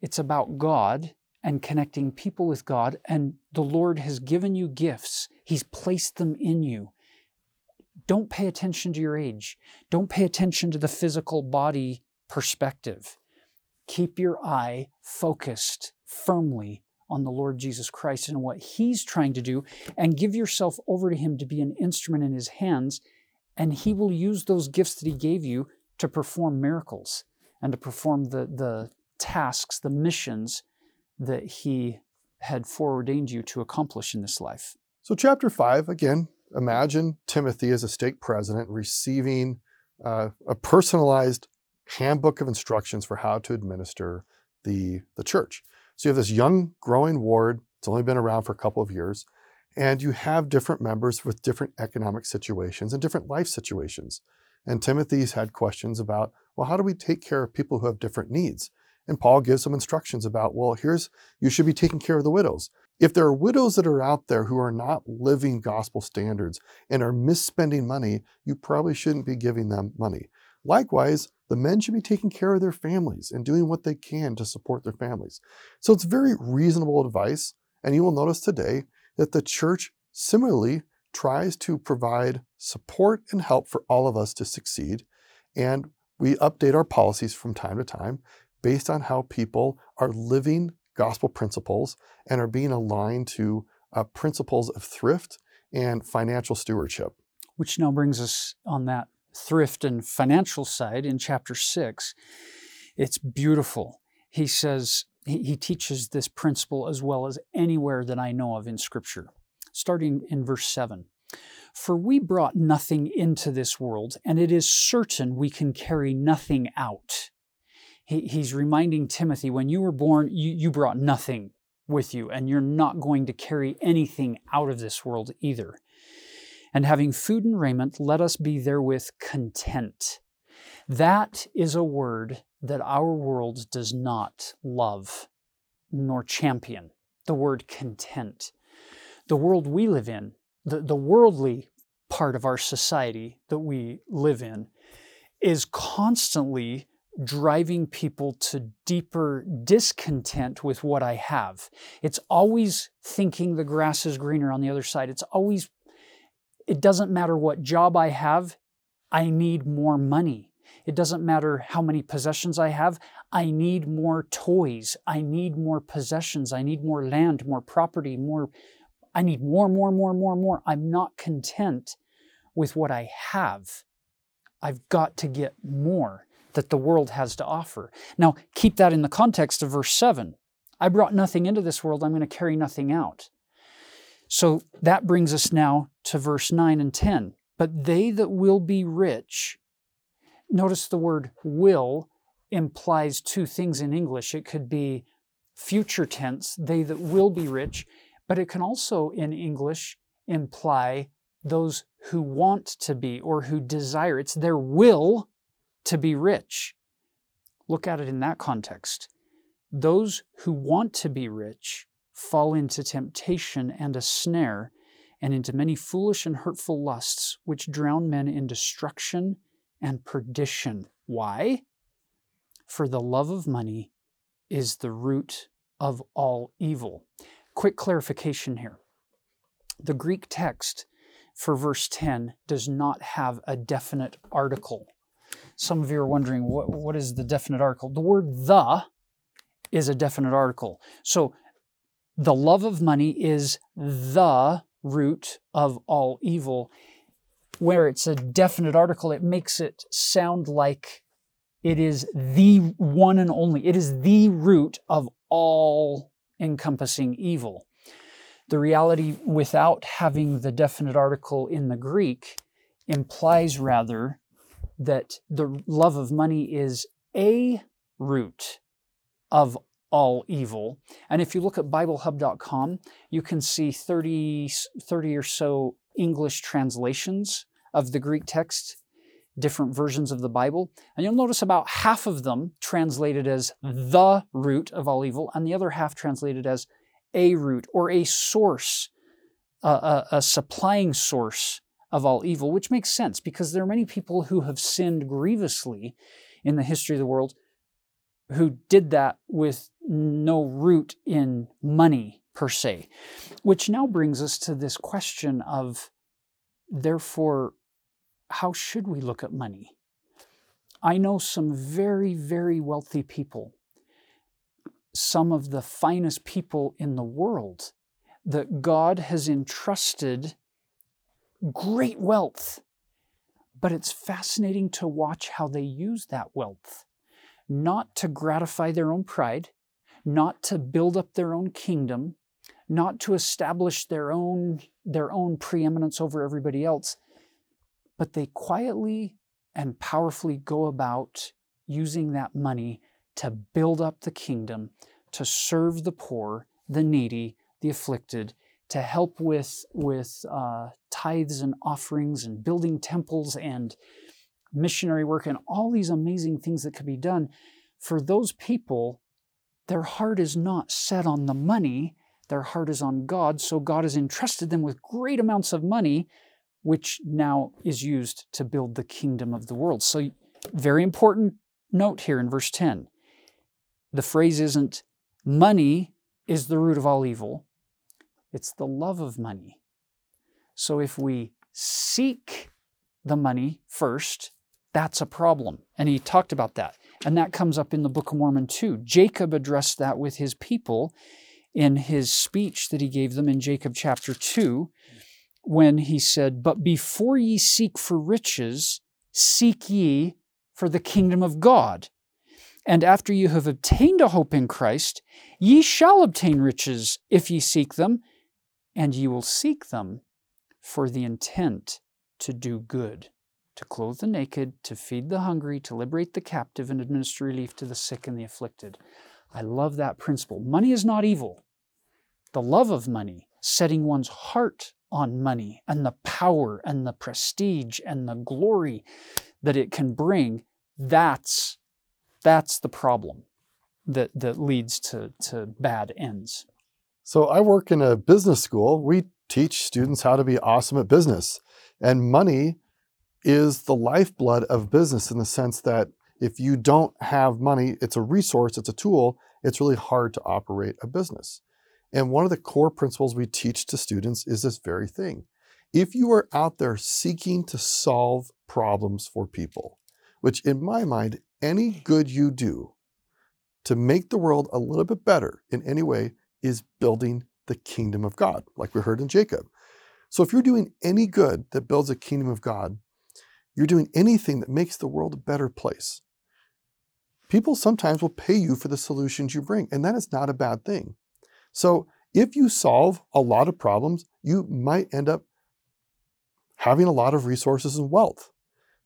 It's about God and connecting people with God. And the Lord has given you gifts, He's placed them in you. Don't pay attention to your age. Don't pay attention to the physical body perspective. Keep your eye focused firmly on the Lord Jesus Christ and what He's trying to do, and give yourself over to Him to be an instrument in His hands, and He will use those gifts that He gave you to perform miracles and to perform the, the tasks, the missions that He had foreordained you to accomplish in this life. So, chapter five, again, imagine Timothy as a stake president receiving uh, a personalized handbook of instructions for how to administer the, the church. So, you have this young, growing ward, it's only been around for a couple of years, and you have different members with different economic situations and different life situations. And Timothy's had questions about, well, how do we take care of people who have different needs? And Paul gives some instructions about, well, here's, you should be taking care of the widows. If there are widows that are out there who are not living gospel standards and are misspending money, you probably shouldn't be giving them money. Likewise, the men should be taking care of their families and doing what they can to support their families. So it's very reasonable advice. And you will notice today that the church similarly tries to provide support and help for all of us to succeed. And we update our policies from time to time based on how people are living gospel principles and are being aligned to uh, principles of thrift and financial stewardship. Which now brings us on that thrift and financial side in chapter 6. It's beautiful. He says, he, he teaches this principle as well as anywhere that I know of in Scripture, starting in verse 7. For we brought nothing into this world, and it is certain we can carry nothing out he, he's reminding Timothy when you were born, you, you brought nothing with you, and you're not going to carry anything out of this world either. And having food and raiment, let us be therewith content. That is a word that our world does not love nor champion the word content. The world we live in, the, the worldly part of our society that we live in, is constantly driving people to deeper discontent with what I have. It's always thinking the grass is greener on the other side. It's always, it doesn't matter what job I have, I need more money. It doesn't matter how many possessions I have, I need more toys. I need more possessions. I need more land, more property, more. I need more, more, more, more, more. I'm not content with what I have. I've got to get more that the world has to offer. Now, keep that in the context of verse 7. I brought nothing into this world, I'm going to carry nothing out. So that brings us now to verse 9 and 10. But they that will be rich, notice the word will implies two things in English. It could be future tense, they that will be rich, but it can also in English imply those who want to be or who desire. It's their will to be rich. Look at it in that context. Those who want to be rich fall into temptation and a snare, and into many foolish and hurtful lusts, which drown men in destruction and perdition. Why? For the love of money is the root of all evil. Quick clarification here. The Greek text for verse 10 does not have a definite article some of you are wondering what, what is the definite article? The word the is a definite article. So the love of money is the root of all evil. Where it's a definite article, it makes it sound like it is the one and only, it is the root of all encompassing evil. The reality, without having the definite article in the Greek, implies rather that the love of money is a root of all evil. And if you look at BibleHub.com, you can see 30, 30 or so English translations of the Greek text, different versions of the Bible. And you'll notice about half of them translated as the root of all evil, and the other half translated as a root or a source, a, a supplying source of all evil, which makes sense because there are many people who have sinned grievously in the history of the world who did that with no root in money per se. Which now brings us to this question of, therefore, how should we look at money? I know some very, very wealthy people, some of the finest people in the world that God has entrusted great wealth. But it's fascinating to watch how they use that wealth, not to gratify their own pride, not to build up their own kingdom, not to establish their own, their own preeminence over everybody else, but they quietly and powerfully go about using that money to build up the kingdom, to serve the poor, the needy, the afflicted, to help with, with uh, tithes and offerings and building temples and missionary work and all these amazing things that could be done for those people, their heart is not set on the money, their heart is on God. So God has entrusted them with great amounts of money, which now is used to build the kingdom of the world. So, very important note here in verse 10. The phrase isn't money is the root of all evil, it's the love of money. So, if we seek the money first, that's a problem. And he talked about that. And that comes up in the Book of Mormon too. Jacob addressed that with his people in his speech that he gave them in Jacob chapter 2 when he said, But before ye seek for riches, seek ye for the kingdom of God. And after you have obtained a hope in Christ, ye shall obtain riches if ye seek them, and ye will seek them for the intent to do good, to clothe the naked, to feed the hungry, to liberate the captive, and administer relief to the sick and the afflicted. I love that principle. Money is not evil. The love of money, setting one's heart on money and the power and the prestige and the glory that it can bring, that's, that's the problem that, that leads to, to bad ends. So I work in a business school. We teach students how to be awesome at business. And money is the lifeblood of business in the sense that if you don't have money, it's a resource, it's a tool, it's really hard to operate a business. And one of the core principles we teach to students is this very thing. If you are out there seeking to solve problems for people, which in my mind, any good you do to make the world a little bit better in any way is building the kingdom of God, like we heard in Jacob. So if you're doing any good that builds a kingdom of God, you're doing anything that makes the world a better place. People sometimes will pay you for the solutions you bring, and that is not a bad thing. So if you solve a lot of problems, you might end up having a lot of resources and wealth.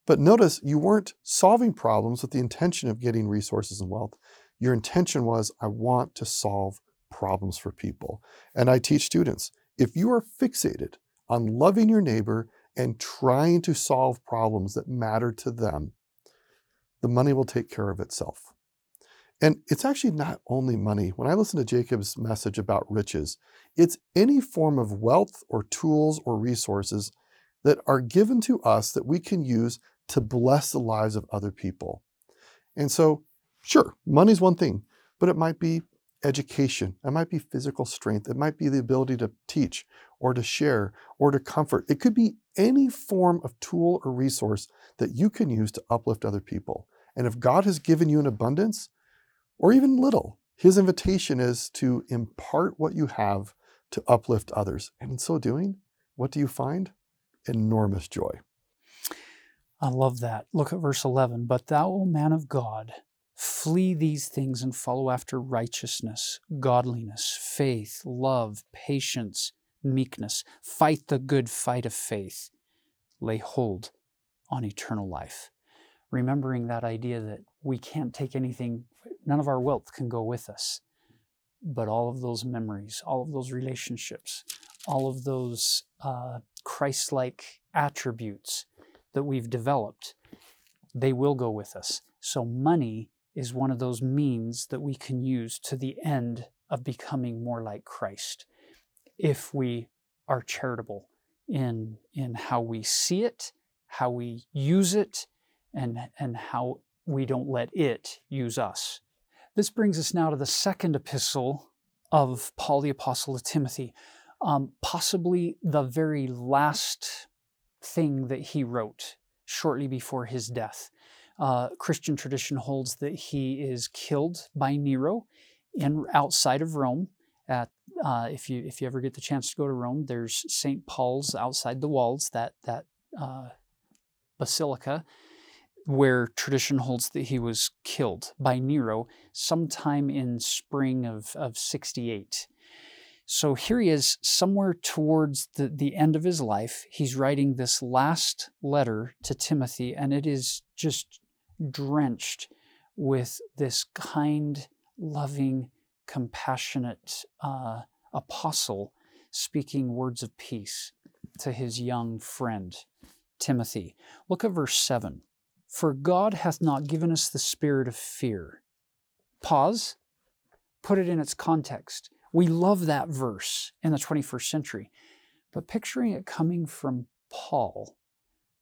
But notice you weren't solving problems with the intention of getting resources and wealth. Your intention was, I want to solve problems for people. And I teach students if you are fixated on loving your neighbor and trying to solve problems that matter to them, the money will take care of itself. And it's actually not only money. When I listen to Jacob's message about riches, it's any form of wealth or tools or resources that are given to us that we can use to bless the lives of other people. And so, sure, money's one thing, but it might be education, it might be physical strength, it might be the ability to teach or to share or to comfort. It could be any form of tool or resource that you can use to uplift other people. And if God has given you an abundance, or even little, his invitation is to impart what you have to uplift others. And in so doing, what do you find? Enormous joy. I love that. Look at verse 11. But thou, O man of God, Flee these things and follow after righteousness, godliness, faith, love, patience, meekness. Fight the good fight of faith. Lay hold on eternal life. Remembering that idea that we can't take anything, none of our wealth can go with us. But all of those memories, all of those relationships, all of those uh, Christ like attributes that we've developed, they will go with us. So, money is one of those means that we can use to the end of becoming more like Christ if we are charitable in, in how we see it, how we use it, and, and how we don't let it use us. This brings us now to the second epistle of Paul the Apostle to Timothy, um, possibly the very last thing that he wrote shortly before his death. Uh, Christian tradition holds that he is killed by Nero in outside of Rome. At uh, if you if you ever get the chance to go to Rome, there's St. Paul's outside the walls. That that uh, basilica where tradition holds that he was killed by Nero sometime in spring of, of 68. So here he is, somewhere towards the, the end of his life. He's writing this last letter to Timothy, and it is just drenched with this kind, loving, compassionate uh, apostle speaking words of peace to his young friend, Timothy. Look at verse 7. For God hath not given us the spirit of fear, pause, put it in its context. We love that verse in the 21st century, but picturing it coming from Paul,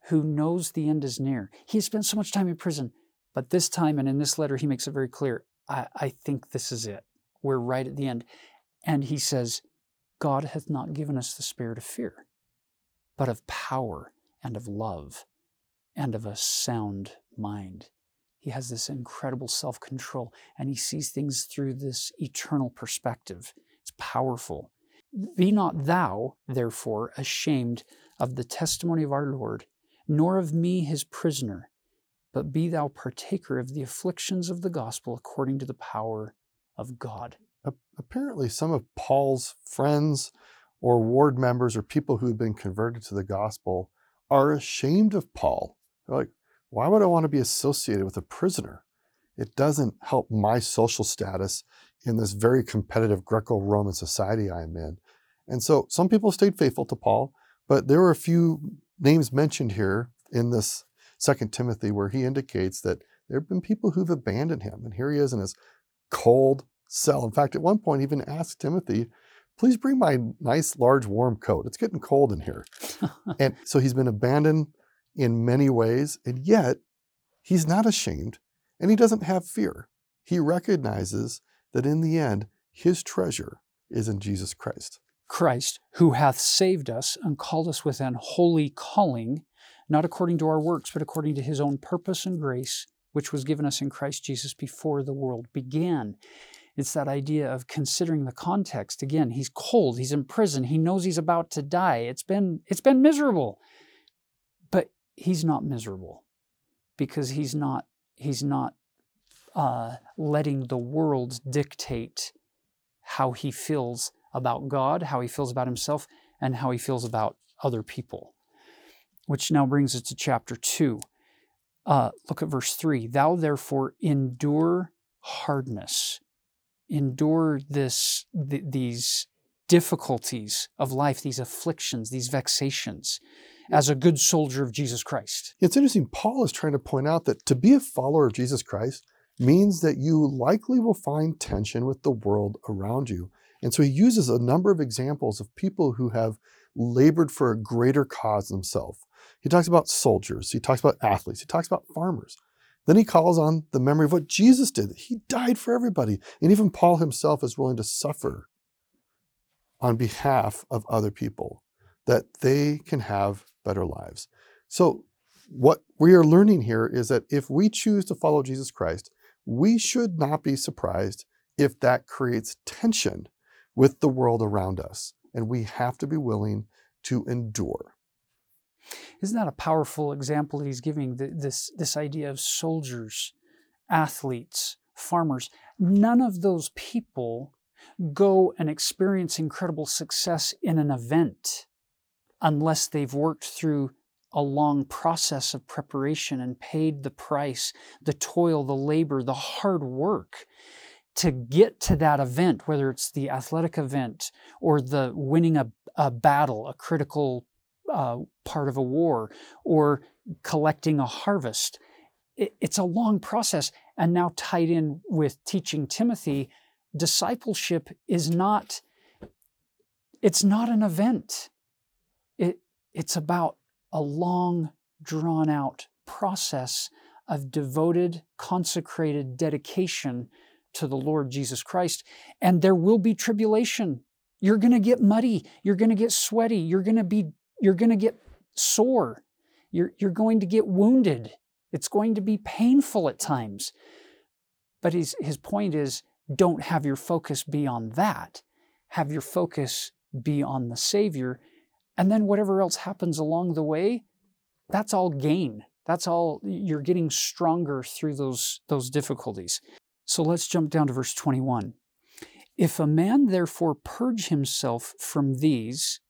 who knows the end is near. He has spent so much time in prison, but this time and in this letter, he makes it very clear I, I think this is it. We're right at the end. And he says, God hath not given us the spirit of fear, but of power and of love and of a sound mind. He has this incredible self control and he sees things through this eternal perspective. It's powerful. Be not thou, therefore, ashamed of the testimony of our Lord, nor of me his prisoner, but be thou partaker of the afflictions of the gospel according to the power of God. Apparently, some of Paul's friends or ward members or people who had been converted to the gospel are ashamed of Paul. They're like, why would I want to be associated with a prisoner? It doesn't help my social status in this very competitive Greco Roman society I'm in. And so some people stayed faithful to Paul, but there were a few names mentioned here in this Second Timothy where he indicates that there have been people who've abandoned him. And here he is in his cold cell. In fact, at one point, he even asked Timothy, please bring my nice, large, warm coat. It's getting cold in here. and so he's been abandoned in many ways, and yet he's not ashamed and he doesn't have fear. He recognizes that in the end, his treasure is in Jesus Christ. Christ, who hath saved us and called us with an holy calling, not according to our works, but according to his own purpose and grace, which was given us in Christ Jesus before the world began. It's that idea of considering the context. Again, he's cold, he's in prison, he knows he's about to die. It's been it's been miserable. But he's not miserable because he's not he's not uh, letting the world dictate how he feels about God, how he feels about himself, and how he feels about other people. Which now brings us to chapter 2. Uh, look at verse 3. Thou therefore endure hardness, endure this, th- these difficulties of life, these afflictions, these vexations, as a good soldier of Jesus Christ. It's interesting. Paul is trying to point out that to be a follower of Jesus Christ means that you likely will find tension with the world around you. And so he uses a number of examples of people who have labored for a greater cause themselves. He talks about soldiers, he talks about athletes, he talks about farmers. Then he calls on the memory of what Jesus did. He died for everybody. And even Paul himself is willing to suffer on behalf of other people that they can have better lives. So, what we are learning here is that if we choose to follow Jesus Christ, we should not be surprised if that creates tension with the world around us. And we have to be willing to endure. Isn't that a powerful example that he's giving? This, this idea of soldiers, athletes, farmers. None of those people go and experience incredible success in an event unless they've worked through a long process of preparation and paid the price, the toil, the labor, the hard work to get to that event, whether it's the athletic event or the winning a, a battle, a critical uh, part of a war, or collecting a harvest. It, it's a long process. And now, tied in with teaching Timothy, discipleship is not. It's not an event. It, it's about a long, drawn out process of devoted, consecrated dedication to the Lord Jesus Christ. And there will be tribulation. You're going to get muddy. You're going to get sweaty. You're going to be, you're going to get sore. You're, you're going to get wounded. It's going to be painful at times. But his, his point is don't have your focus be on that. Have your focus be on the Savior. And then whatever else happens along the way, that's all gain. That's all you're getting stronger through those, those difficulties. So let's jump down to verse 21. If a man therefore purge himself from these,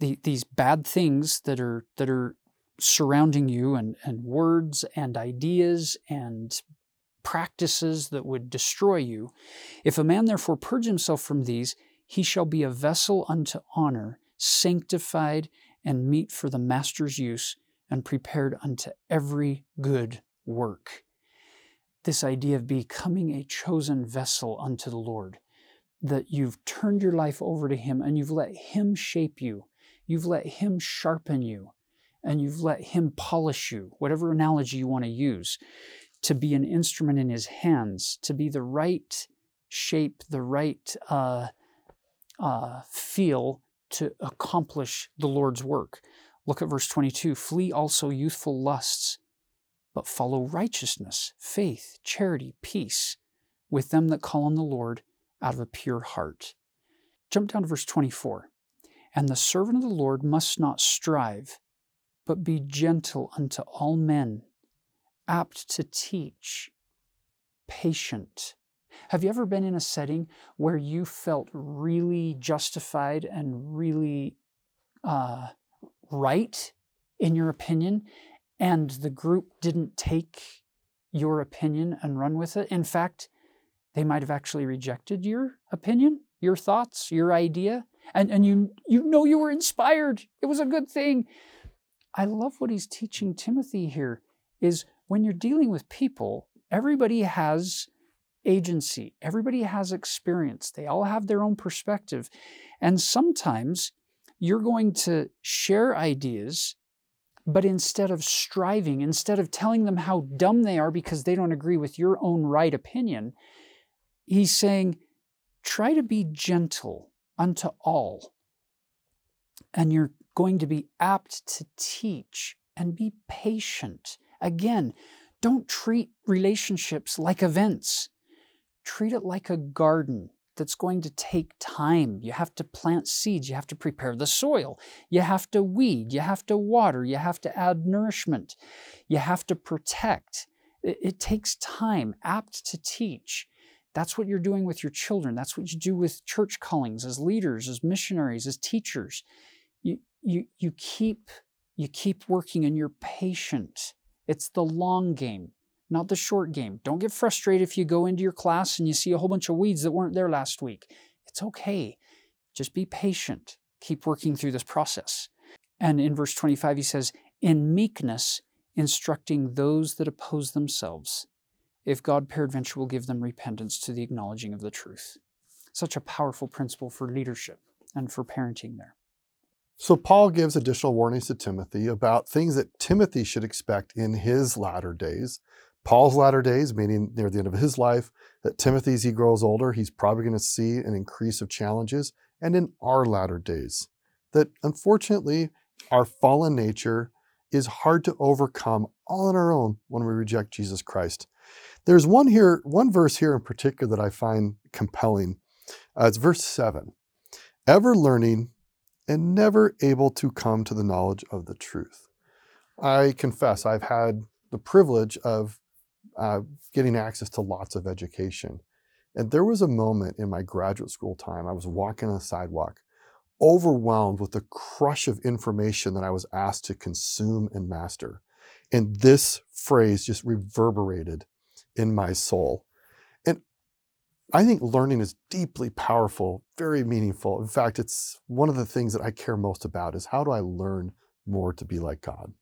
the, these bad things that are, that are surrounding you and, and words and ideas and practices that would destroy you, if a man therefore purge himself from these, he shall be a vessel unto honor, sanctified and meet for the master's use, and prepared unto every good work. This idea of becoming a chosen vessel unto the Lord, that you've turned your life over to Him and you've let Him shape you, you've let Him sharpen you, and you've let Him polish you, whatever analogy you want to use, to be an instrument in His hands, to be the right shape, the right uh, uh, feel to accomplish the Lord's work. Look at verse 22 Flee also youthful lusts, but follow righteousness, faith, charity, peace with them that call on the Lord out of a pure heart. Jump down to verse 24. And the servant of the Lord must not strive but be gentle unto all men, apt to teach, patient. Have you ever been in a setting where you felt really justified and really uh, right in your opinion, and the group didn't take your opinion and run with it? In fact, they might have actually rejected your opinion, your thoughts, your idea, and, and you, you know you were inspired. It was a good thing. I love what he's teaching Timothy here is when you're dealing with people, everybody has agency, everybody has experience, they all have their own perspective. And sometimes you're going to share ideas, but instead of striving, instead of telling them how dumb they are because they don't agree with your own right opinion, he's saying, try to be gentle unto all. And you're going to be apt to teach and be patient. Again, don't treat relationships like events. Treat it like a garden that's going to take time. You have to plant seeds, you have to prepare the soil, you have to weed, you have to water, you have to add nourishment, you have to protect. It, it takes time, apt to teach. That's what you're doing with your children. That's what you do with church callings as leaders, as missionaries, as teachers you, you, you keep you keep working and you're patient. It's the long game, not the short game. Don't get frustrated if you go into your class and you see a whole bunch of weeds that weren't there last week. It's okay. Just be patient. Keep working through this process. And in verse 25, he says, In meekness, instructing those that oppose themselves, if God peradventure will give them repentance to the acknowledging of the truth. Such a powerful principle for leadership and for parenting there. So, Paul gives additional warnings to Timothy about things that Timothy should expect in his latter days. Paul's latter days, meaning near the end of his life, that Timothy, as he grows older, he's probably going to see an increase of challenges. And in our latter days, that unfortunately, our fallen nature is hard to overcome all on our own when we reject Jesus Christ. There's one here, one verse here in particular that I find compelling. Uh, it's verse 7. Ever learning and never able to come to the knowledge of the truth. I confess I've had the privilege of uh, getting access to lots of education. And there was a moment in my graduate school time, I was walking on the sidewalk, overwhelmed with the crush of information that I was asked to consume and master. And this phrase just reverberated in my soul. And I think learning is deeply powerful, very meaningful. In fact, it's one of the things that I care most about is how do I learn more to be like God?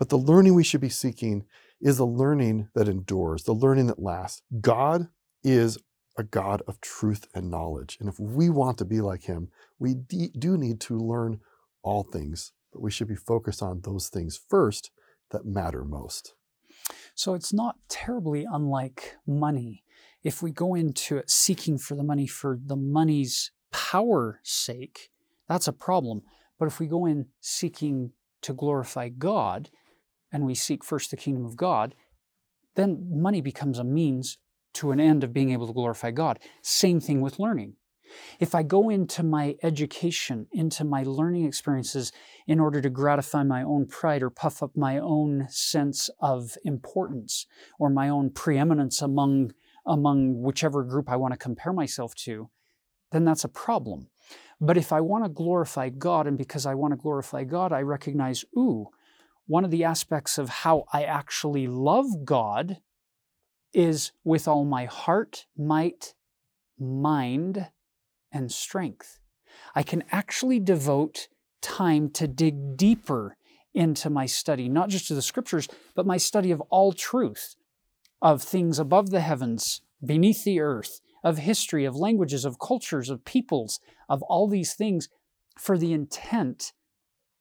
But the learning we should be seeking is the learning that endures, the learning that lasts. God is a God of truth and knowledge. And if we want to be like him, we do need to learn all things, but we should be focused on those things first that matter most. So it's not terribly unlike money if we go into it seeking for the money for the money's power sake, that's a problem. But if we go in seeking to glorify God and we seek first the kingdom of God, then money becomes a means to an end of being able to glorify God. Same thing with learning. If I go into my education, into my learning experiences in order to gratify my own pride or puff up my own sense of importance or my own preeminence among among whichever group I want to compare myself to, then that's a problem. But if I want to glorify God, and because I want to glorify God, I recognize, ooh, one of the aspects of how I actually love God is with all my heart, might, mind, and strength. I can actually devote time to dig deeper into my study, not just to the scriptures, but my study of all truth of things above the heavens, beneath the earth, of history, of languages, of cultures, of peoples, of all these things for the intent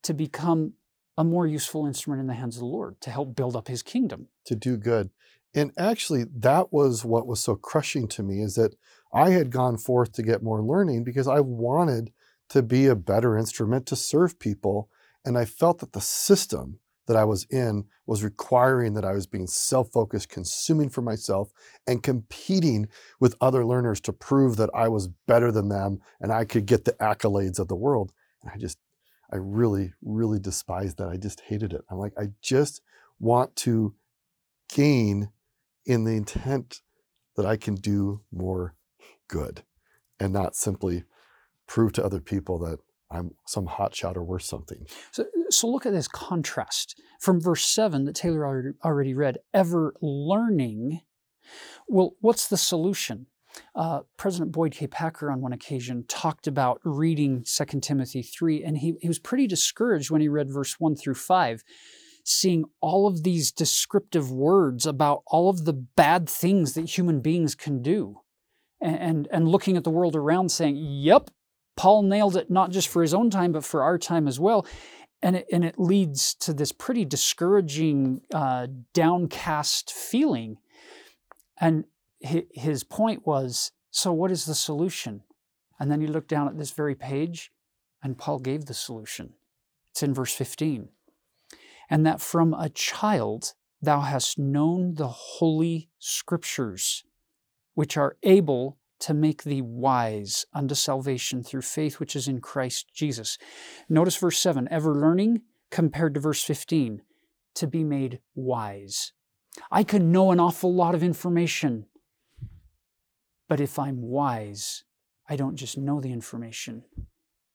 to become a more useful instrument in the hands of the Lord to help build up his kingdom. To do good. And actually, that was what was so crushing to me is that I had gone forth to get more learning because I wanted to be a better instrument to serve people. And I felt that the system that I was in was requiring that I was being self focused, consuming for myself, and competing with other learners to prove that I was better than them and I could get the accolades of the world. And I just, I really, really despised that. I just hated it. I'm like, I just want to gain in the intent that I can do more good and not simply prove to other people that I'm some hotshot or worth something. So, so look at this contrast from verse 7 that Taylor already, already read ever learning. Well, what's the solution? Uh, President Boyd K. Packer, on one occasion, talked about reading 2 Timothy 3, and he, he was pretty discouraged when he read verse 1 through 5, seeing all of these descriptive words about all of the bad things that human beings can do. And, and, and looking at the world around saying, Yep, Paul nailed it not just for his own time, but for our time as well. And it, and it leads to this pretty discouraging, uh, downcast feeling. And his point was so, what is the solution? And then you look down at this very page, and Paul gave the solution. It's in verse 15. And that from a child thou hast known the holy scriptures, which are able to make thee wise unto salvation through faith which is in Christ Jesus. Notice verse 7 ever learning compared to verse 15 to be made wise. I can know an awful lot of information, but if I'm wise, I don't just know the information.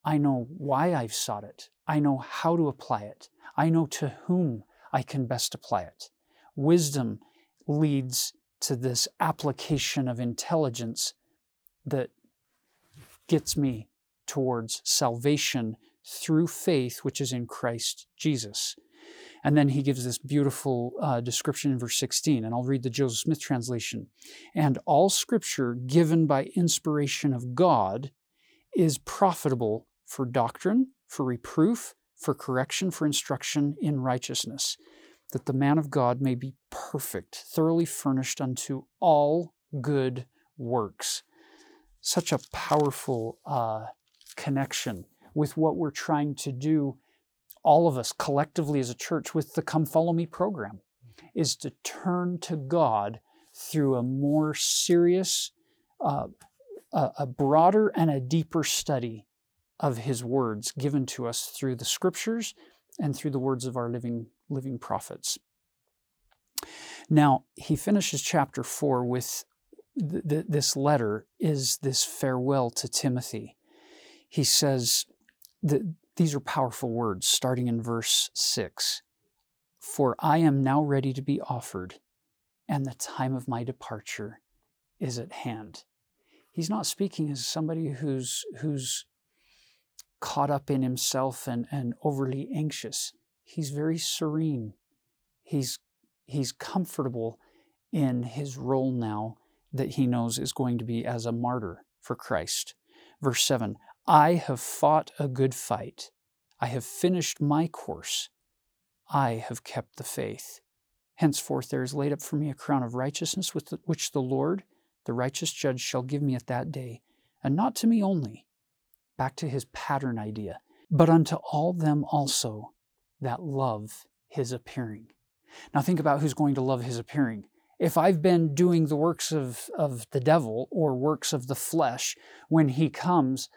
I know why I've sought it. I know how to apply it. I know to whom I can best apply it. Wisdom leads to this application of intelligence that gets me towards salvation through faith, which is in Christ Jesus. And then he gives this beautiful uh, description in verse 16, and I'll read the Joseph Smith translation. And all scripture given by inspiration of God is profitable for doctrine, for reproof, for correction, for instruction in righteousness, that the man of God may be perfect, thoroughly furnished unto all good works such a powerful uh, connection with what we're trying to do, all of us collectively as a church, with the Come Follow Me program, is to turn to God through a more serious, uh, a, broader, and a deeper study of His words given to us through the Scriptures and through the words of our living living prophets. Now, he finishes chapter 4 with th- th- this letter is this farewell to Timothy. He says that these are powerful words, starting in verse 6 For I am now ready to be offered, and the time of my departure is at hand. He's not speaking as somebody who's, who's caught up in himself and, and overly anxious. He's very serene. He's, he's comfortable in his role now that he knows is going to be as a martyr for Christ. Verse 7 I have fought a good fight. I have finished my course. I have kept the faith. Henceforth there is laid up for me a crown of righteousness, with which the Lord, the righteous judge, shall give me at that day, and not to me only. Back to his pattern idea, but unto all them also that love his appearing. Now think about who's going to love his appearing if I've been doing the works of, of the devil or works of the flesh when he comes,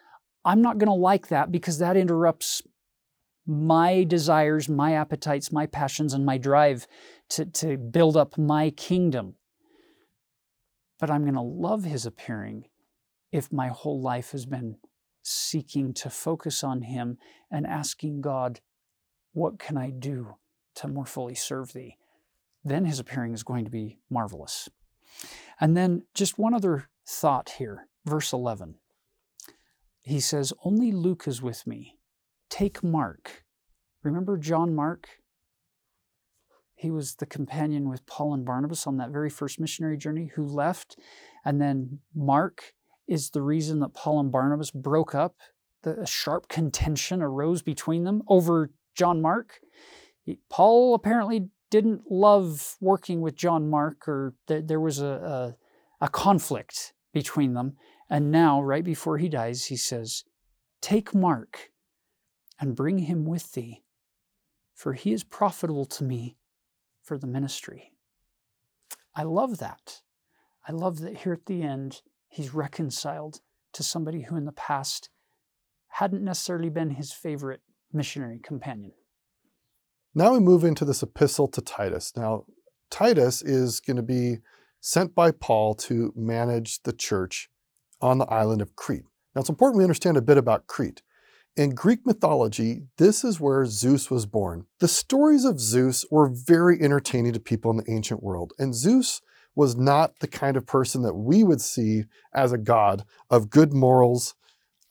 I'm not going to like that because that interrupts my desires, my appetites, my passions, and my drive to, to build up my kingdom. But I'm going to love his appearing if my whole life has been seeking to focus on him and asking God, what can I do to more fully serve thee? then his appearing is going to be marvelous. And then just one other thought here, verse 11. He says, Only Luke is with me. Take Mark. Remember John Mark? He was the companion with Paul and Barnabas on that very first missionary journey who left. And then Mark is the reason that Paul and Barnabas broke up. The sharp contention arose between them over John Mark. He, Paul apparently didn't love working with John Mark, or th- there was a, a, a conflict between them. And now, right before he dies, he says, Take Mark and bring him with thee, for he is profitable to me for the ministry. I love that. I love that here at the end, he's reconciled to somebody who in the past hadn't necessarily been his favorite missionary companion. Now we move into this epistle to Titus. Now, Titus is going to be sent by Paul to manage the church on the island of Crete. Now, it's important we understand a bit about Crete. In Greek mythology, this is where Zeus was born. The stories of Zeus were very entertaining to people in the ancient world, and Zeus was not the kind of person that we would see as a god of good morals,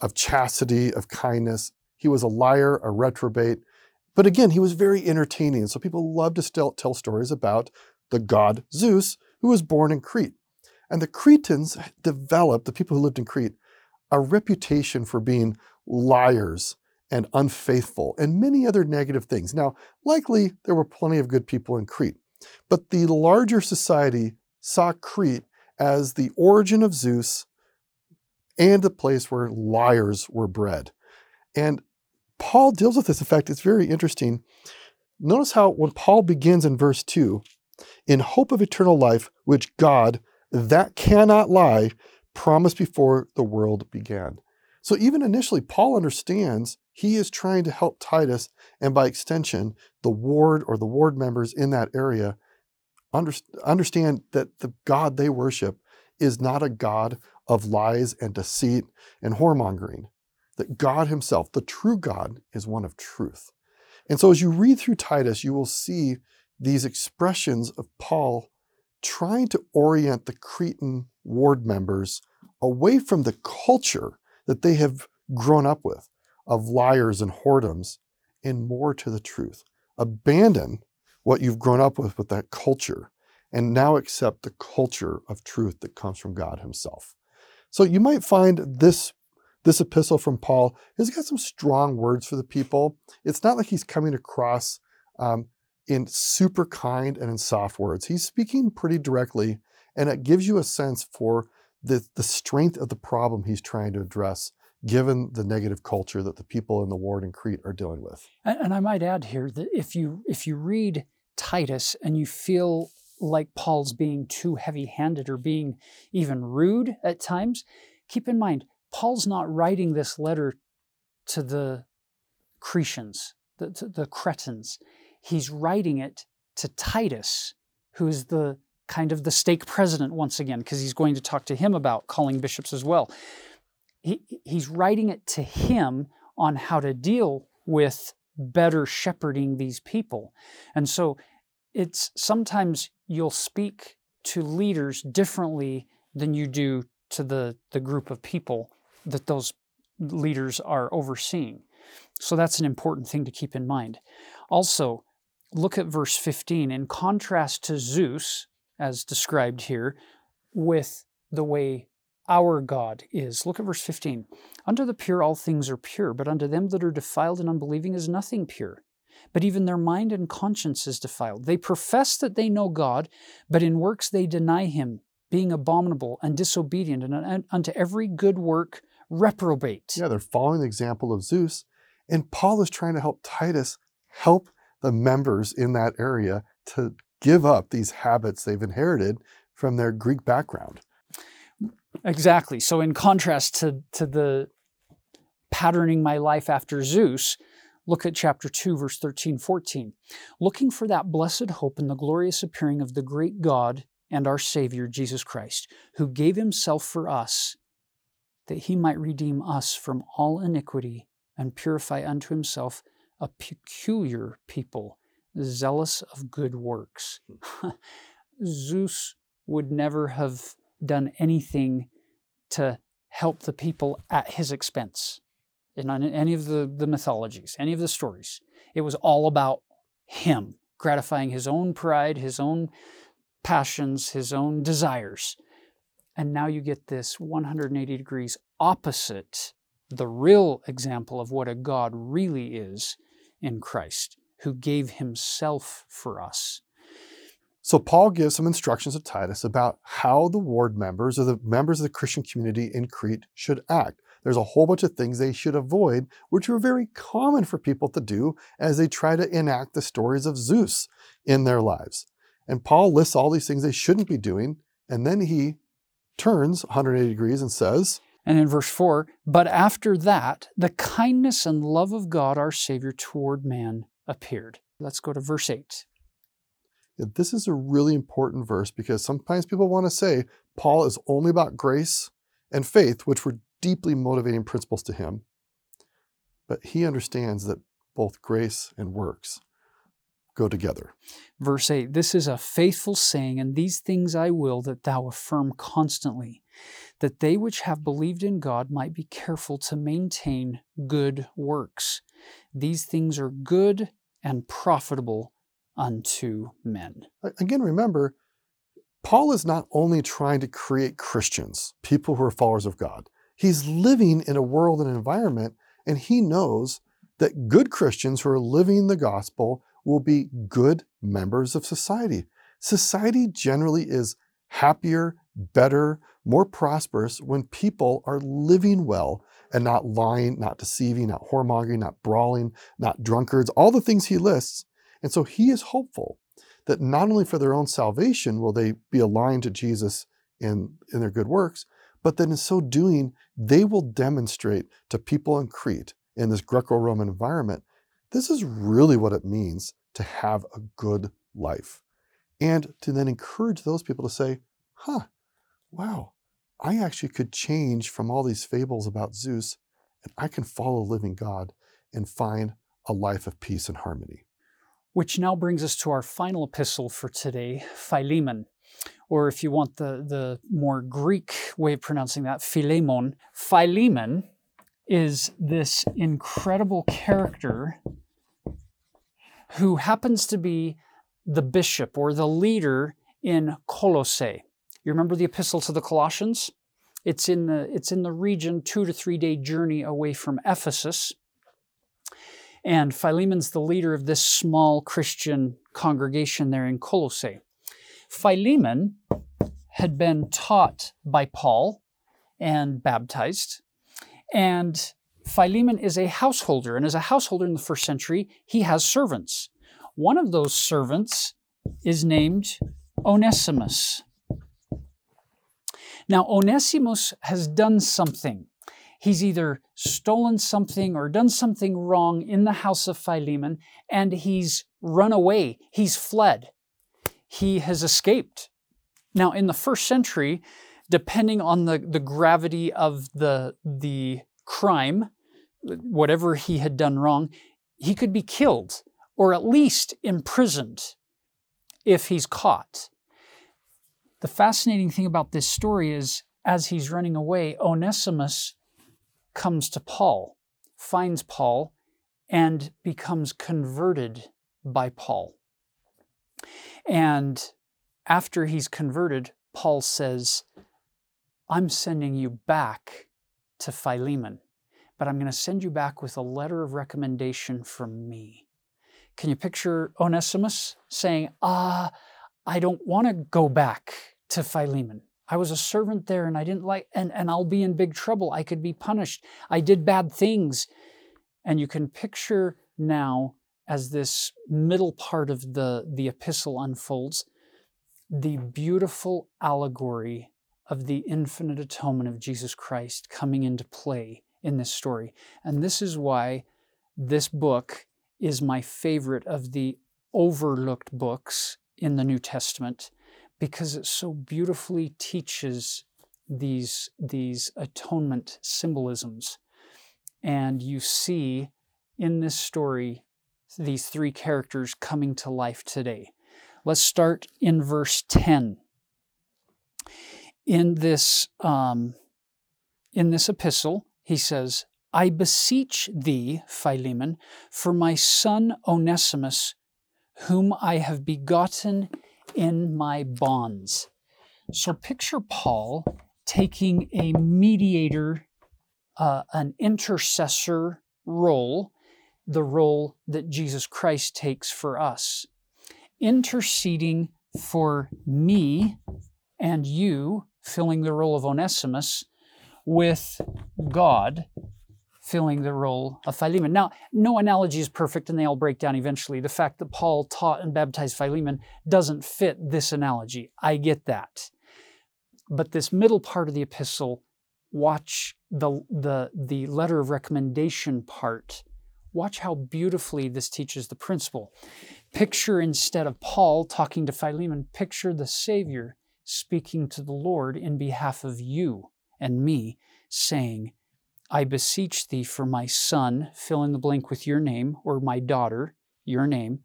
of chastity, of kindness. He was a liar, a reprobate. But again, he was very entertaining. So people loved to tell stories about the god Zeus, who was born in Crete. And the Cretans developed, the people who lived in Crete, a reputation for being liars and unfaithful and many other negative things. Now, likely there were plenty of good people in Crete, but the larger society saw Crete as the origin of Zeus and the place where liars were bred. And Paul deals with this. In fact, it's very interesting. Notice how when Paul begins in verse 2, in hope of eternal life, which God, that cannot lie, promised before the world began. So even initially, Paul understands he is trying to help Titus and by extension, the ward or the ward members in that area understand that the God they worship is not a God of lies and deceit and whoremongering. That God Himself, the true God, is one of truth. And so as you read through Titus, you will see these expressions of Paul trying to orient the Cretan ward members away from the culture that they have grown up with of liars and whoredoms and more to the truth. Abandon what you've grown up with with that culture and now accept the culture of truth that comes from God Himself. So you might find this this epistle from Paul has got some strong words for the people. It's not like he's coming across um, in super kind and in soft words. He's speaking pretty directly, and it gives you a sense for the, the strength of the problem he's trying to address, given the negative culture that the people in the ward in Crete are dealing with. And, and I might add here that if you if you read Titus and you feel like Paul's being too heavy-handed or being even rude at times, keep in mind Paul's not writing this letter to the Cretians, the, the Cretans he's writing it to Titus, who's the kind of the stake president once again, because he's going to talk to him about calling bishops as well. He, he's writing it to him on how to deal with better shepherding these people. And so it's sometimes you'll speak to leaders differently than you do to the, the group of people that those leaders are overseeing. So that's an important thing to keep in mind. Also, look at verse 15 in contrast to Zeus, as described here, with the way our God is. Look at verse 15. Unto the pure all things are pure, but unto them that are defiled and unbelieving is nothing pure. But even their mind and conscience is defiled. They profess that they know God, but in works they deny him, being abominable and disobedient, and unto every good work reprobate. Yeah, they're following the example of Zeus. And Paul is trying to help Titus help the members in that area to give up these habits they've inherited from their Greek background. Exactly. So, in contrast to, to the patterning my life after Zeus, look at chapter 2, verse 13, 14. Looking for that blessed hope in the glorious appearing of the great God and our Savior, Jesus Christ, who gave himself for us that he might redeem us from all iniquity and purify unto himself a peculiar people, zealous of good works. Hmm. Zeus would never have done anything to help the people at his expense in any of the, the mythologies, any of the stories. It was all about him gratifying his own pride, his own passions, his own desires. And now you get this 180 degrees opposite the real example of what a God really is in Christ, who gave himself for us. So, Paul gives some instructions to Titus about how the ward members or the members of the Christian community in Crete should act. There's a whole bunch of things they should avoid, which are very common for people to do as they try to enact the stories of Zeus in their lives. And Paul lists all these things they shouldn't be doing, and then he turns 180 degrees and says, and in verse 4, but after that, the kindness and love of God our Savior toward man appeared. Let's go to verse 8. This is a really important verse because sometimes people want to say Paul is only about grace and faith, which were deeply motivating principles to him. But he understands that both grace and works go together. Verse 8 This is a faithful saying, and these things I will that thou affirm constantly, that they which have believed in God might be careful to maintain good works. These things are good and profitable unto men. Again, remember, Paul is not only trying to create Christians, people who are followers of God, he's living in a world and environment, and he knows that good Christians who are living the gospel will be good members of society. Society generally is happier, better, more prosperous when people are living well and not lying, not deceiving, not whoremongering, not brawling, not drunkards, all the things he lists. And so he is hopeful that not only for their own salvation will they be aligned to Jesus in, in their good works, but that in so doing, they will demonstrate to people in Crete in this Greco Roman environment this is really what it means to have a good life. And to then encourage those people to say, huh, wow, I actually could change from all these fables about Zeus and I can follow living God and find a life of peace and harmony. Which now brings us to our final epistle for today, Philemon. Or if you want the, the more Greek way of pronouncing that, Philemon. Philemon is this incredible character who happens to be the bishop or the leader in Colossae. You remember the epistle to the Colossians? It's in the, it's in the region, two to three day journey away from Ephesus. And Philemon's the leader of this small Christian congregation there in Colossae. Philemon had been taught by Paul and baptized. And Philemon is a householder, and as a householder in the first century, he has servants. One of those servants is named Onesimus. Now, Onesimus has done something. He's either stolen something or done something wrong in the house of Philemon, and he's run away. He's fled. He has escaped. Now, in the first century, depending on the, the gravity of the, the crime, whatever he had done wrong, he could be killed or at least imprisoned if he's caught. The fascinating thing about this story is as he's running away, Onesimus comes to Paul, finds Paul, and becomes converted by Paul. And after he's converted, Paul says, I'm sending you back to Philemon but I'm going to send you back with a letter of recommendation from me. Can you picture Onesimus saying, Ah, I don't want to go back to Philemon. I was a servant there and I didn't like, and, and I'll be in big trouble. I could be punished. I did bad things. And you can picture now, as this middle part of the, the epistle unfolds, the beautiful allegory of the infinite atonement of Jesus Christ coming into play in this story. And this is why this book is my favorite of the overlooked books in the New Testament because it so beautifully teaches these, these atonement symbolisms. And you see in this story these three characters coming to life today. Let's start in verse 10. In this, um, in this epistle, he says, I beseech thee, Philemon, for my son Onesimus, whom I have begotten in my bonds. So picture Paul taking a mediator, uh, an intercessor role, the role that Jesus Christ takes for us, interceding for me and you, filling the role of Onesimus, with God filling the role of Philemon. Now, no analogy is perfect and they all break down eventually. The fact that Paul taught and baptized Philemon doesn't fit this analogy. I get that. But this middle part of the epistle, watch the, the, the letter of recommendation part. Watch how beautifully this teaches the principle. Picture instead of Paul talking to Philemon, picture the Savior speaking to the Lord in behalf of you and me, saying, I beseech thee for my son, fill in the blank with your name, or my daughter, your name,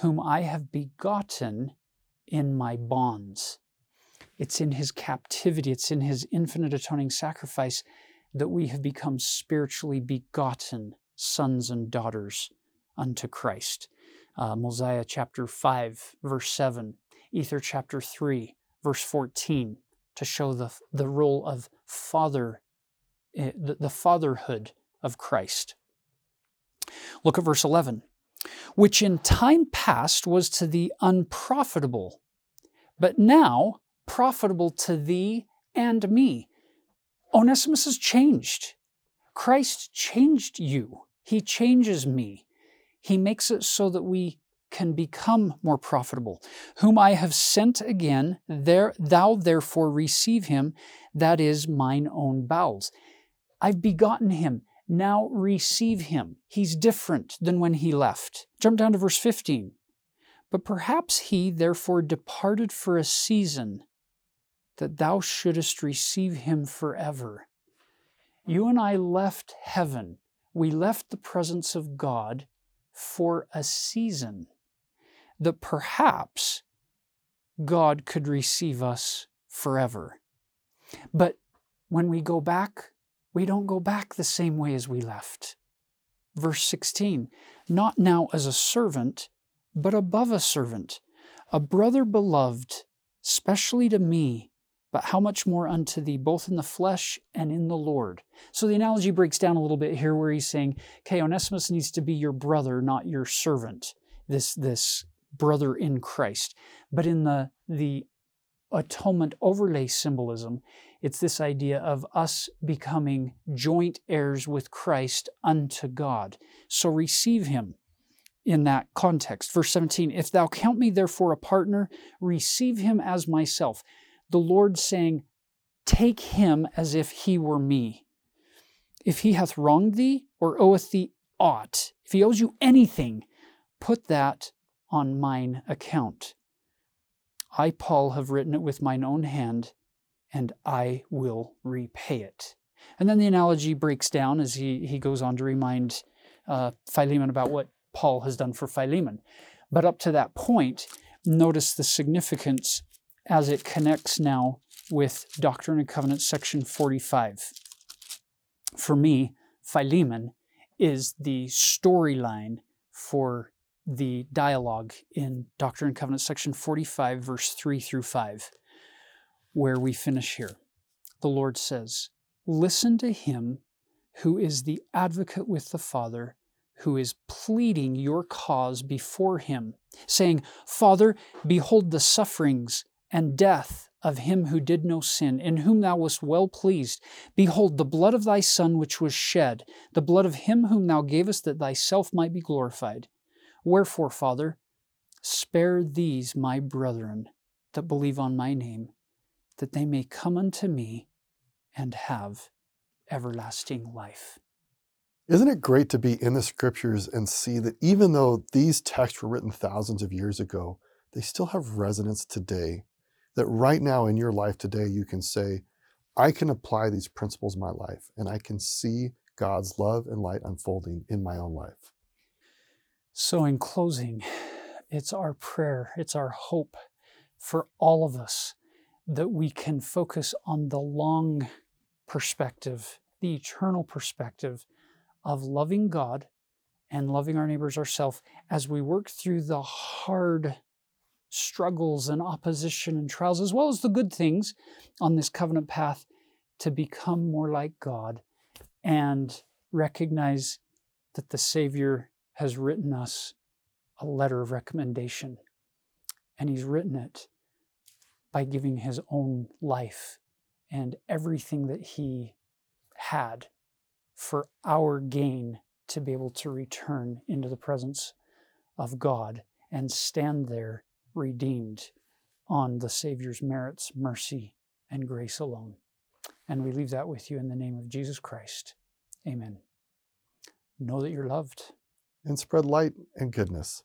whom I have begotten in my bonds. It's in his captivity, it's in his infinite atoning sacrifice that we have become spiritually begotten sons and daughters unto Christ. Uh, Mosiah chapter 5, verse 7, Ether chapter 3, verse 14, to show the, the role of father Eh, the, the fatherhood of Christ. Look at verse 11. Which in time past was to thee unprofitable, but now profitable to thee and me. Onesimus has changed. Christ changed you. He changes me. He makes it so that we can become more profitable. Whom I have sent again, there, thou therefore receive him, that is mine own bowels. I've begotten him. Now receive him. He's different than when he left. Jump down to verse 15. But perhaps he therefore departed for a season, that thou shouldest receive him forever. You and I left heaven. We left the presence of God for a season, that perhaps God could receive us forever. But when we go back we don't go back the same way as we left. Verse 16 Not now as a servant, but above a servant, a brother beloved, specially to me, but how much more unto thee, both in the flesh and in the Lord. So the analogy breaks down a little bit here where he's saying, okay, Onesimus needs to be your brother, not your servant, this, this brother in Christ. But in the, the atonement overlay symbolism, it's this idea of us becoming joint heirs with Christ unto God. So receive him in that context. Verse 17 If thou count me therefore a partner, receive him as myself. The Lord saying, Take him as if he were me. If he hath wronged thee or oweth thee aught, if he owes you anything, put that on mine account. I, Paul, have written it with mine own hand and I will repay it. And then the analogy breaks down as he, he goes on to remind uh, Philemon about what Paul has done for Philemon. But up to that point, notice the significance as it connects now with Doctrine and Covenants, section 45. For me, Philemon is the storyline for the dialogue in Doctrine and Covenants, section 45, verse 3 through 5 where we finish here. The Lord says, Listen to him who is the advocate with the Father, who is pleading your cause before him, saying, Father, behold the sufferings and death of him who did no sin, in whom thou wast well pleased. Behold, the blood of thy Son which was shed, the blood of him whom thou gavest that thyself might be glorified. Wherefore, Father, spare these my brethren that believe on my name that they may come unto me and have everlasting life. Isn't it great to be in the scriptures and see that even though these texts were written thousands of years ago, they still have resonance today? That right now in your life today, you can say, I can apply these principles in my life and I can see God's love and light unfolding in my own life. So, in closing, it's our prayer, it's our hope for all of us that we can focus on the long perspective, the eternal perspective of loving God and loving our neighbors ourselves as we work through the hard struggles and opposition and trials, as well as the good things on this covenant path to become more like God and recognize that the Savior has written us a letter of recommendation. And He's written it by giving His own life and everything that He had for our gain to be able to return into the presence of God and stand there redeemed on the Savior's merits, mercy, and grace alone. And we leave that with you in the name of Jesus Christ. Amen. Know that you're loved and spread light and goodness.